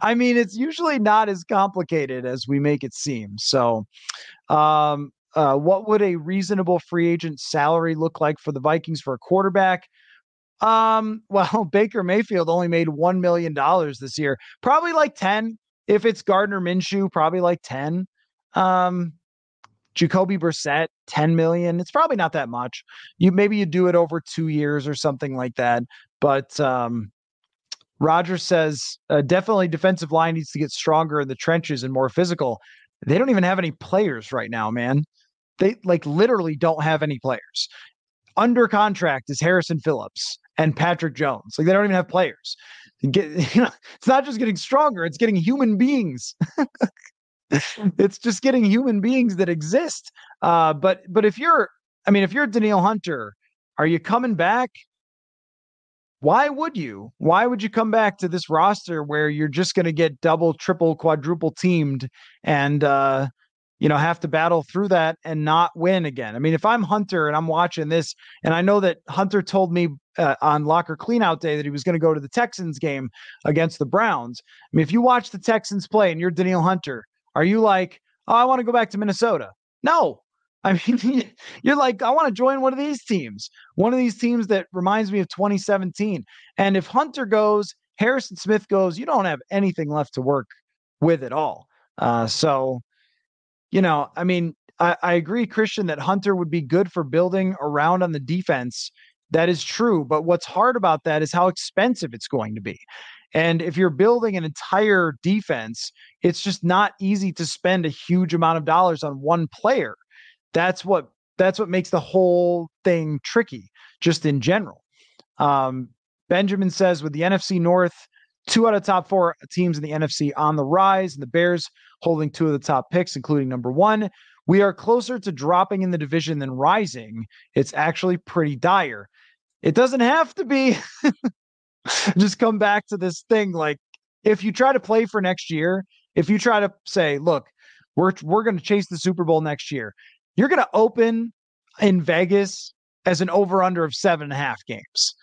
I mean, it's usually not as complicated as we make it seem. So, um, uh, what would a reasonable free agent salary look like for the Vikings for a quarterback? Um, well, Baker Mayfield only made $1 million this year, probably like 10. If it's Gardner Minshew, probably like 10. Um, Jacoby Brissett, 10 million. It's probably not that much. You maybe you do it over two years or something like that. But um Roger says uh, definitely defensive line needs to get stronger in the trenches and more physical. They don't even have any players right now, man. They like literally don't have any players. Under contract is Harrison Phillips and Patrick Jones. Like they don't even have players. Get, you know, it's not just getting stronger; it's getting human beings. it's just getting human beings that exist. Uh, but but if you're, I mean, if you're Danielle Hunter, are you coming back? Why would you? Why would you come back to this roster where you're just going to get double, triple, quadruple teamed and uh, you know have to battle through that and not win again? I mean, if I'm Hunter and I'm watching this, and I know that Hunter told me uh, on locker cleanout day that he was going to go to the Texans game against the Browns. I mean, if you watch the Texans play and you're Danielle Hunter, are you like, oh, I want to go back to Minnesota? No. I mean, you're like, I want to join one of these teams, one of these teams that reminds me of 2017. And if Hunter goes, Harrison Smith goes, you don't have anything left to work with at all. Uh, so, you know, I mean, I, I agree, Christian, that Hunter would be good for building around on the defense. That is true. But what's hard about that is how expensive it's going to be. And if you're building an entire defense, it's just not easy to spend a huge amount of dollars on one player. That's what that's what makes the whole thing tricky, just in general. Um, Benjamin says with the NFC North, two out of top four teams in the NFC on the rise, and the Bears holding two of the top picks, including number one. We are closer to dropping in the division than rising. It's actually pretty dire. It doesn't have to be. just come back to this thing like if you try to play for next year, if you try to say, look, we're we're going to chase the Super Bowl next year, you're going to open in Vegas as an over under of seven and a half games.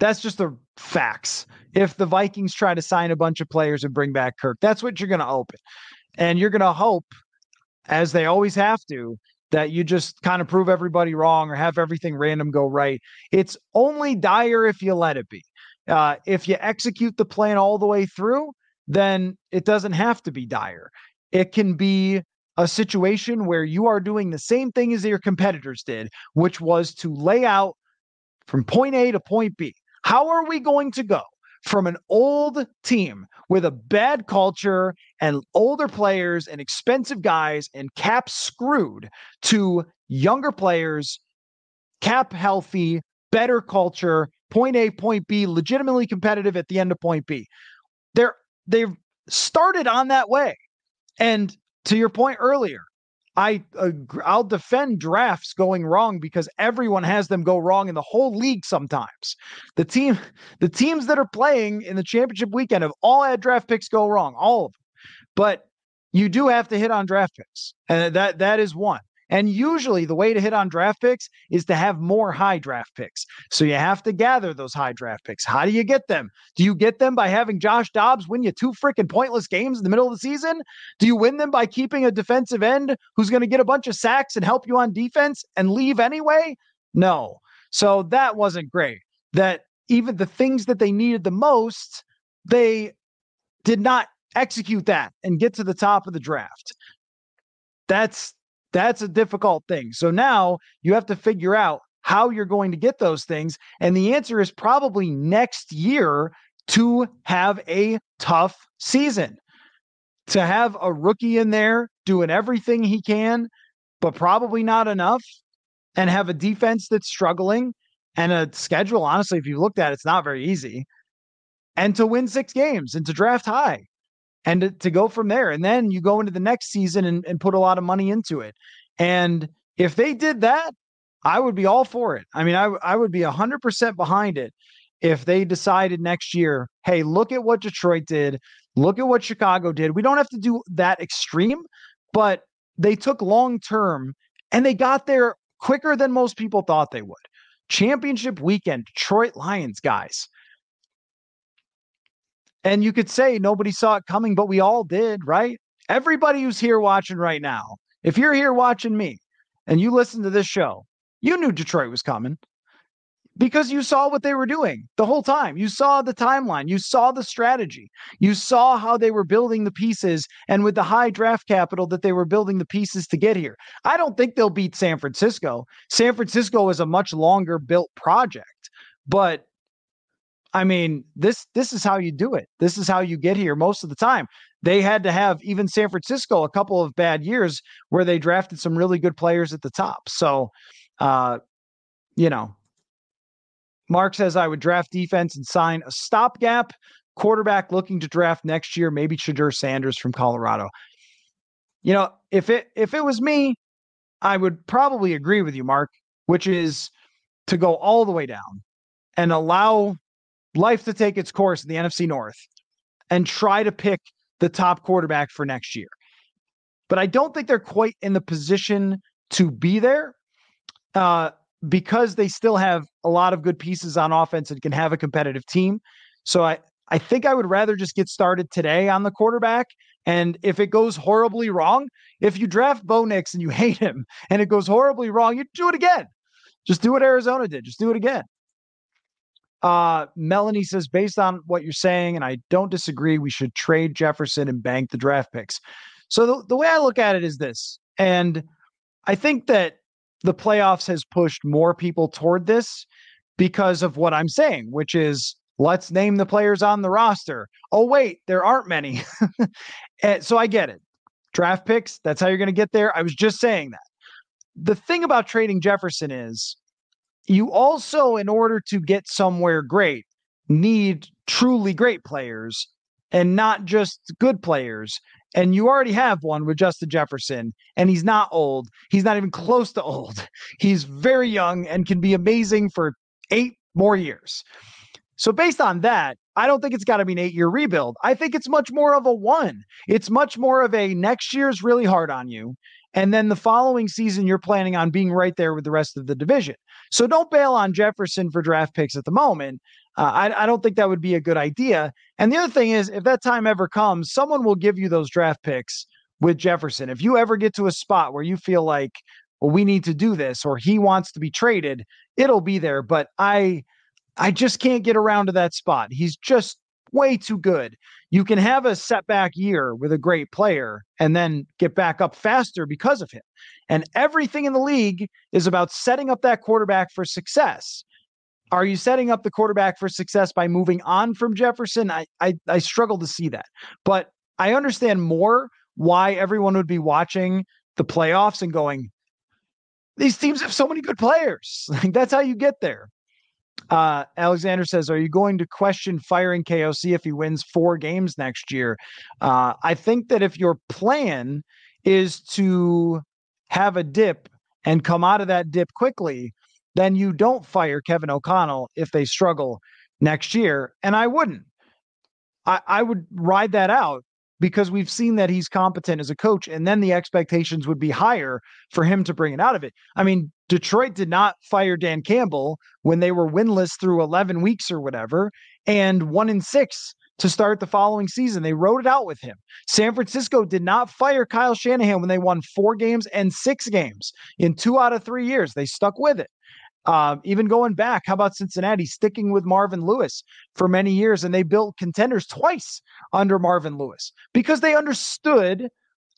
That's just the facts. If the Vikings try to sign a bunch of players and bring back Kirk, that's what you're going to open. And you're going to hope, as they always have to, that you just kind of prove everybody wrong or have everything random go right. It's only dire if you let it be. Uh, if you execute the plan all the way through, then it doesn't have to be dire. It can be a situation where you are doing the same thing as your competitors did, which was to lay out from point A to point B. How are we going to go from an old team with a bad culture and older players and expensive guys and cap screwed to younger players, cap healthy, better culture, point A, point B, legitimately competitive at the end of point B. They're they've started on that way. And to your point earlier, I uh, I'll defend drafts going wrong because everyone has them go wrong in the whole league sometimes. The team the teams that are playing in the championship weekend have all had draft picks go wrong, all of them. But you do have to hit on draft picks. And that that is one. And usually the way to hit on draft picks is to have more high draft picks. So you have to gather those high draft picks. How do you get them? Do you get them by having Josh Dobbs win you two freaking pointless games in the middle of the season? Do you win them by keeping a defensive end who's going to get a bunch of sacks and help you on defense and leave anyway? No. So that wasn't great. That even the things that they needed the most, they did not execute that and get to the top of the draft. That's that's a difficult thing. So now you have to figure out how you're going to get those things. And the answer is probably next year to have a tough season. To have a rookie in there doing everything he can, but probably not enough, and have a defense that's struggling and a schedule, honestly, if you looked at it, it's not very easy. And to win six games and to draft high and to, to, go from there. And then you go into the next season and, and put a lot of money into it. And if they did that, I would be all for it. I mean, I, I would be 100% behind it. if they decided next year, hey, look at what Detroit did, look at what Chicago did. We don't have to do that extreme, but they took long term and they got there quicker than most people thought they would. Championship weekend, Detroit Lions, guys. And you could say nobody saw it coming, but we all did, right? Everybody who's here watching right now, if you're here watching me and you listen to this show, you knew Detroit was coming because you saw what they were doing the whole time. You saw the timeline, you saw the strategy, you saw how they were building the pieces, and with the high draft capital that they were building the pieces to get here. I don't think they'll beat San Francisco. San Francisco is a much longer built project, but I mean, this this is how you do it. This is how you get here most of the time. They had to have even San Francisco a couple of bad years where they drafted some really good players at the top. So, uh, you know, Mark says I would draft defense and sign a stopgap quarterback looking to draft next year, maybe Shedeur Sanders from Colorado. You know, if it if it was me, I would probably agree with you, Mark, which is to go all the way down and allow life to take its course in the NFC North and try to pick the top quarterback for next year. But I don't think they're quite in the position to be there. Uh, because they still have a lot of good pieces on offense and can have a competitive team. So I, I think I would rather just get started today on the quarterback. And if it goes horribly wrong, if you draft Bo Nix and you hate him and it goes horribly wrong, you do it again. Just do what Arizona did. Just do it again. Uh, Melanie says, based on what you're saying, and I don't disagree, we should trade Jefferson and bank the draft picks. So the, the way I look at it is this, and I think that the playoffs has pushed more people toward this because of what I'm saying, which is let's name the players on the roster. Oh, wait, there aren't many. and so I get it. Draft picks, that's how you're going to get there. I was just saying that. The thing about trading Jefferson is you also, in order to get somewhere great, need truly great players and not just good players. And you already have one with Justin Jefferson, and he's not old. He's not even close to old. He's very young and can be amazing for eight more years. So, based on that, I don't think it's got to be an eight year rebuild. I think it's much more of a one. It's much more of a next year's really hard on you. And then the following season, you're planning on being right there with the rest of the division. So don't bail on Jefferson for draft picks at the moment. Uh, I, I don't think that would be a good idea. And the other thing is, if that time ever comes, someone will give you those draft picks with Jefferson. If you ever get to a spot where you feel like, well, we need to do this, or he wants to be traded, it'll be there. But I, I just can't get around to that spot. He's just way too good. You can have a setback year with a great player and then get back up faster because of him. And everything in the league is about setting up that quarterback for success. Are you setting up the quarterback for success by moving on from Jefferson? I, I, I struggle to see that, but I understand more why everyone would be watching the playoffs and going, these teams have so many good players. Like that's how you get there. Uh, Alexander says, "Are you going to question firing KOC if he wins four games next year?" Uh, I think that if your plan is to have a dip and come out of that dip quickly, then you don't fire Kevin O'Connell if they struggle next year. And I wouldn't. I, I would ride that out because we've seen that he's competent as a coach, and then the expectations would be higher for him to bring it out of it. I mean, Detroit did not fire Dan Campbell when they were winless through 11 weeks or whatever, and one in six to start the following season. They wrote it out with him. San Francisco did not fire Kyle Shanahan when they won four games and six games in two out of three years. They stuck with it. Uh, even going back, how about Cincinnati sticking with Marvin Lewis for many years? And they built contenders twice under Marvin Lewis because they understood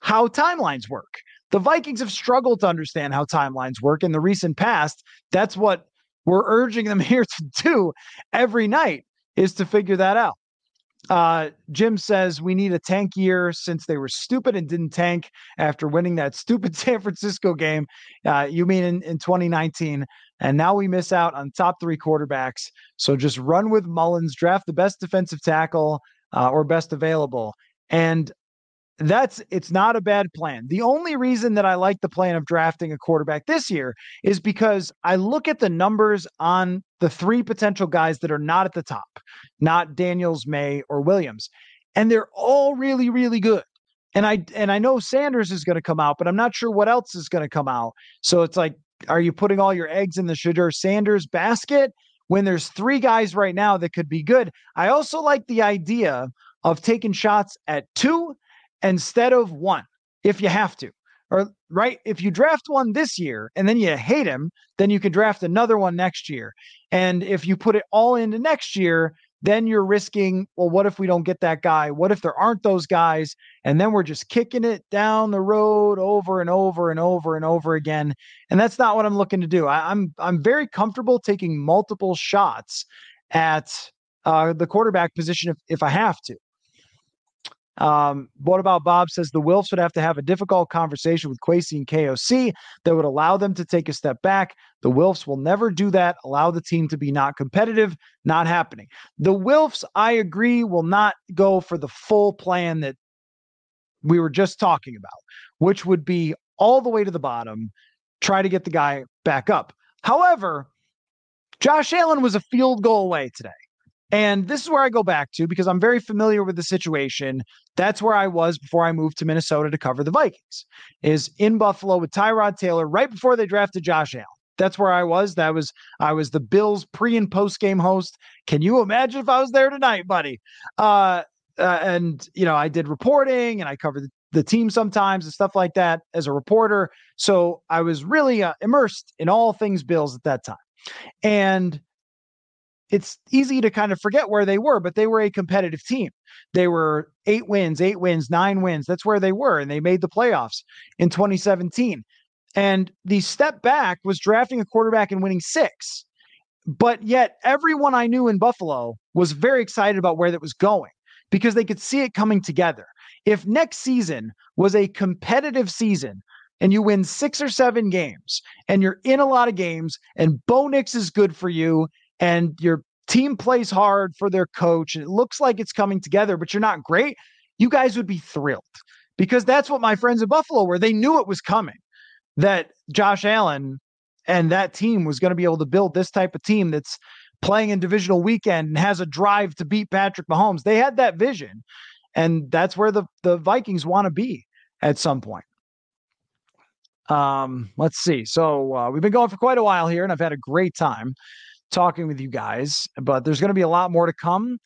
how timelines work. The Vikings have struggled to understand how timelines work in the recent past. That's what we're urging them here to do every night is to figure that out. Uh, Jim says we need a tank year since they were stupid and didn't tank after winning that stupid San Francisco game. Uh, you mean in, in 2019? And now we miss out on top three quarterbacks. So just run with Mullens, draft the best defensive tackle uh, or best available. And that's it's not a bad plan. The only reason that I like the plan of drafting a quarterback this year is because I look at the numbers on the three potential guys that are not at the top, not Daniels, Maye, or Williams, and they're all really, really good. And I and I know Sanders is going to come out, but I'm not sure what else is going to come out. So it's like, are you putting all your eggs in the Shedeur Sanders basket when there's three guys right now that could be good? I also like the idea of taking shots at two instead of one if you have to. Or right, if you draft one this year and then you hate him, then you can draft another one next year. And if you put it all into next year, then you're risking, well, what if we don't get that guy? What if there aren't those guys? And then we're just kicking it down the road over and over and over and over again. And that's not what I'm looking to do. I, am I'm, I'm very comfortable taking multiple shots at uh, the quarterback position if, if I have to. Um, what about Bob says the Wilfs would have to have a difficult conversation with Kwesi and KOC that would allow them to take a step back. The Wilfs will never do that. Allow the team to be not competitive. Not happening. The Wilfs, I agree, will not go for the full plan that we were just talking about, which would be all the way to the bottom, try to get the guy back up. However, Josh Allen was a field goal away today. And this is where I go back to because I'm very familiar with the situation. That's where I was before I moved to Minnesota to cover the Vikings, is in Buffalo with Tyrod Taylor right before they drafted Josh Allen. That's where I was. That was I was the Bills pre and post game host. Can you imagine if I was there tonight, buddy? Uh, uh, and you know, I did reporting and I covered the, the, team sometimes and stuff like that as a reporter. So I was really uh, immersed in all things Bills at that time. And it's easy to kind of forget where they were, but they were a competitive team. They were eight wins, eight wins, nine wins. That's where they were. And they made the playoffs in 2017. And the step back was drafting a quarterback and winning six. But yet, everyone I knew in Buffalo was very excited about where that was going because they could see it coming together. If next season was a competitive season and you win six or seven games and you're in a lot of games and Bo Nix is good for you and your team plays hard for their coach and it looks like it's coming together, but you're not great, you guys would be thrilled because that's what my friends in Buffalo were. They knew it was coming that Josh Allen and that team was going to be able to build this type of team that's playing in divisional weekend and has a drive to beat Patrick Mahomes. They had that vision. And that's where the, the Vikings want to be at some point. Um, let's see. So uh, we've been going for quite a while here, and I've had a great time talking with you guys, but there's going to be a lot more to come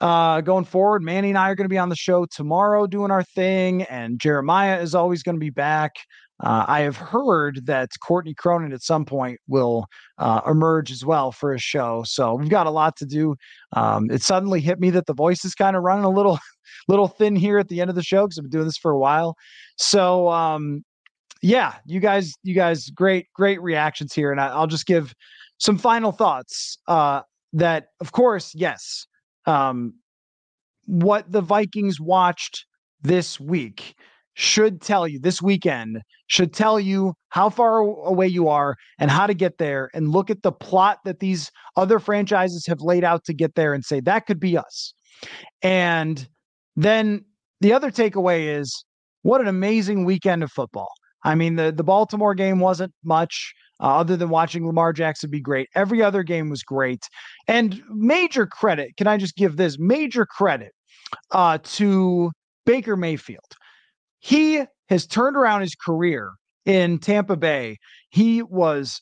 uh, going forward. Manny and I are going to be on the show tomorrow doing our thing, and Jeremiah is always going to be back. Uh, I have heard that Courtney Cronin at some point will uh, emerge as well for a show. So we've got a lot to do. Um, it suddenly hit me that the voice is kind of running a little, little thin here at the end of the show because I've been doing this for a while. So um, yeah, you guys, you guys, great, great reactions here, and I, will just give some final thoughts. Uh, that, of course, yes, um, what the Vikings watched this week should tell you this weekend should tell you how far away you are and how to get there and look at the plot that these other franchises have laid out to get there and say that could be us and then the other takeaway is what an amazing weekend of football i mean the the baltimore game wasn't much uh, other than watching Lamar Jackson be great. Every other game was great. And major credit, can I just give this major credit uh, to Baker Mayfield? He has turned around his career in Tampa Bay. He was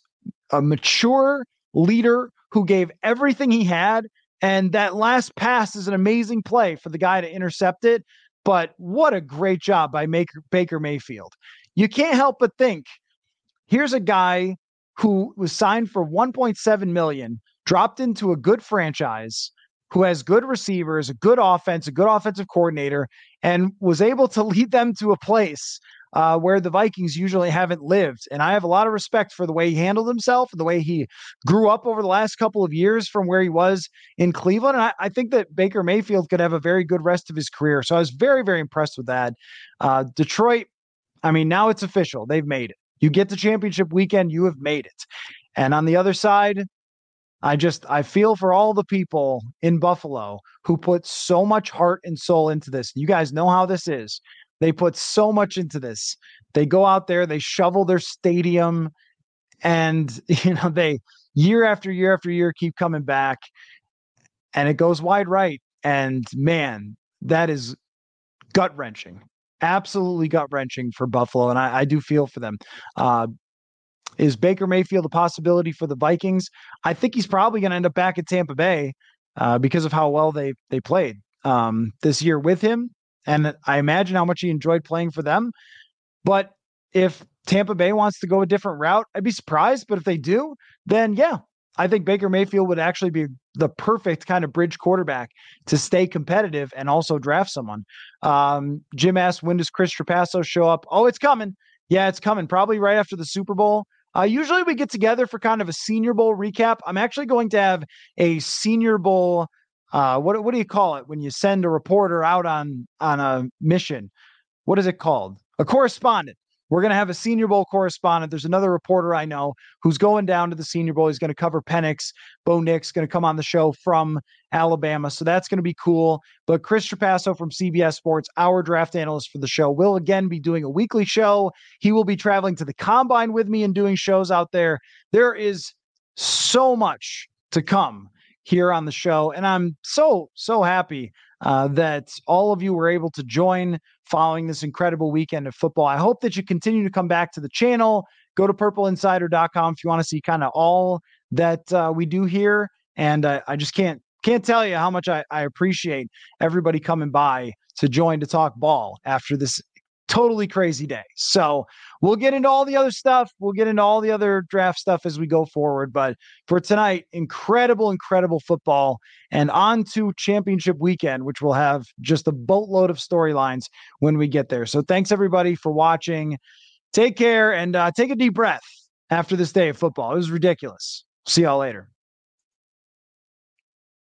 a mature leader who gave everything he had. And that last pass is an amazing play for the guy to intercept it. But what a great job by Baker Mayfield. You can't help but think here's a guy who was signed for 1.7 million, dropped into a good franchise, who has good receivers, a good offense, a good offensive coordinator, and was able to lead them to a place uh, where the Vikings usually haven't lived. And I have a lot of respect for the way he handled himself and the way he grew up over the last couple of years from where he was in Cleveland. And I, I think that Baker Mayfield could have a very good rest of his career. So I was very, very impressed with that. Uh, Detroit, I mean, now it's official. They've made it. You get the championship weekend, you have made it. And on the other side, I just I feel for all the people in Buffalo who put so much heart and soul into this. You guys know how this is. They put so much into this. They go out there, they shovel their stadium, and you know, they year after year after year keep coming back. And it goes wide right. And man, that is gut wrenching. Absolutely gut wrenching for Buffalo. And I, I, do feel for them. Uh, is Baker Mayfield a possibility for the Vikings? I think he's probably going to end up back at Tampa Bay uh, because of how well they they played um, this year with him, and I imagine how much he enjoyed playing for them. But if Tampa Bay wants to go a different route, I'd be surprised. But if they do, then yeah, I think Baker Mayfield would actually be the perfect kind of bridge quarterback to stay competitive and also draft someone. Um, Jim asked, when does Chris Trapasso show up? Oh, it's coming. Yeah, it's coming. Probably right after the Super Bowl. Uh, usually we get together for kind of a Senior Bowl recap. I'm actually going to have a Senior Bowl. Uh, what what do you call it when you send a reporter out on on a mission? What is it called? A correspondent. We're going to have a Senior Bowl correspondent. There's another reporter I know who's going down to the Senior Bowl. He's going to cover Penix. Bo Nix going to come on the show from Alabama. So that's going to be cool. But Chris Trapasso from CBS Sports, our draft analyst for the show, will again be doing a weekly show. He will be traveling to the combine with me and doing shows out there. There is so much to come here on the show. And I'm so, so happy uh, that all of you were able to join following this incredible weekend of football. I hope that you continue to come back to the channel. Go to purpleinsider.com if you want to see kind of all that uh, we do here. And uh, I just can't can't tell you how much I, I appreciate everybody coming by to join to talk ball after this totally crazy day. So we'll get into all the other stuff. We'll get into all the other draft stuff as we go forward. But for tonight, incredible, incredible football and on to championship weekend, which will have just a boatload of storylines when we get there. So thanks everybody for watching. Take care and uh, take a deep breath after this day of football. It was ridiculous. See y'all later.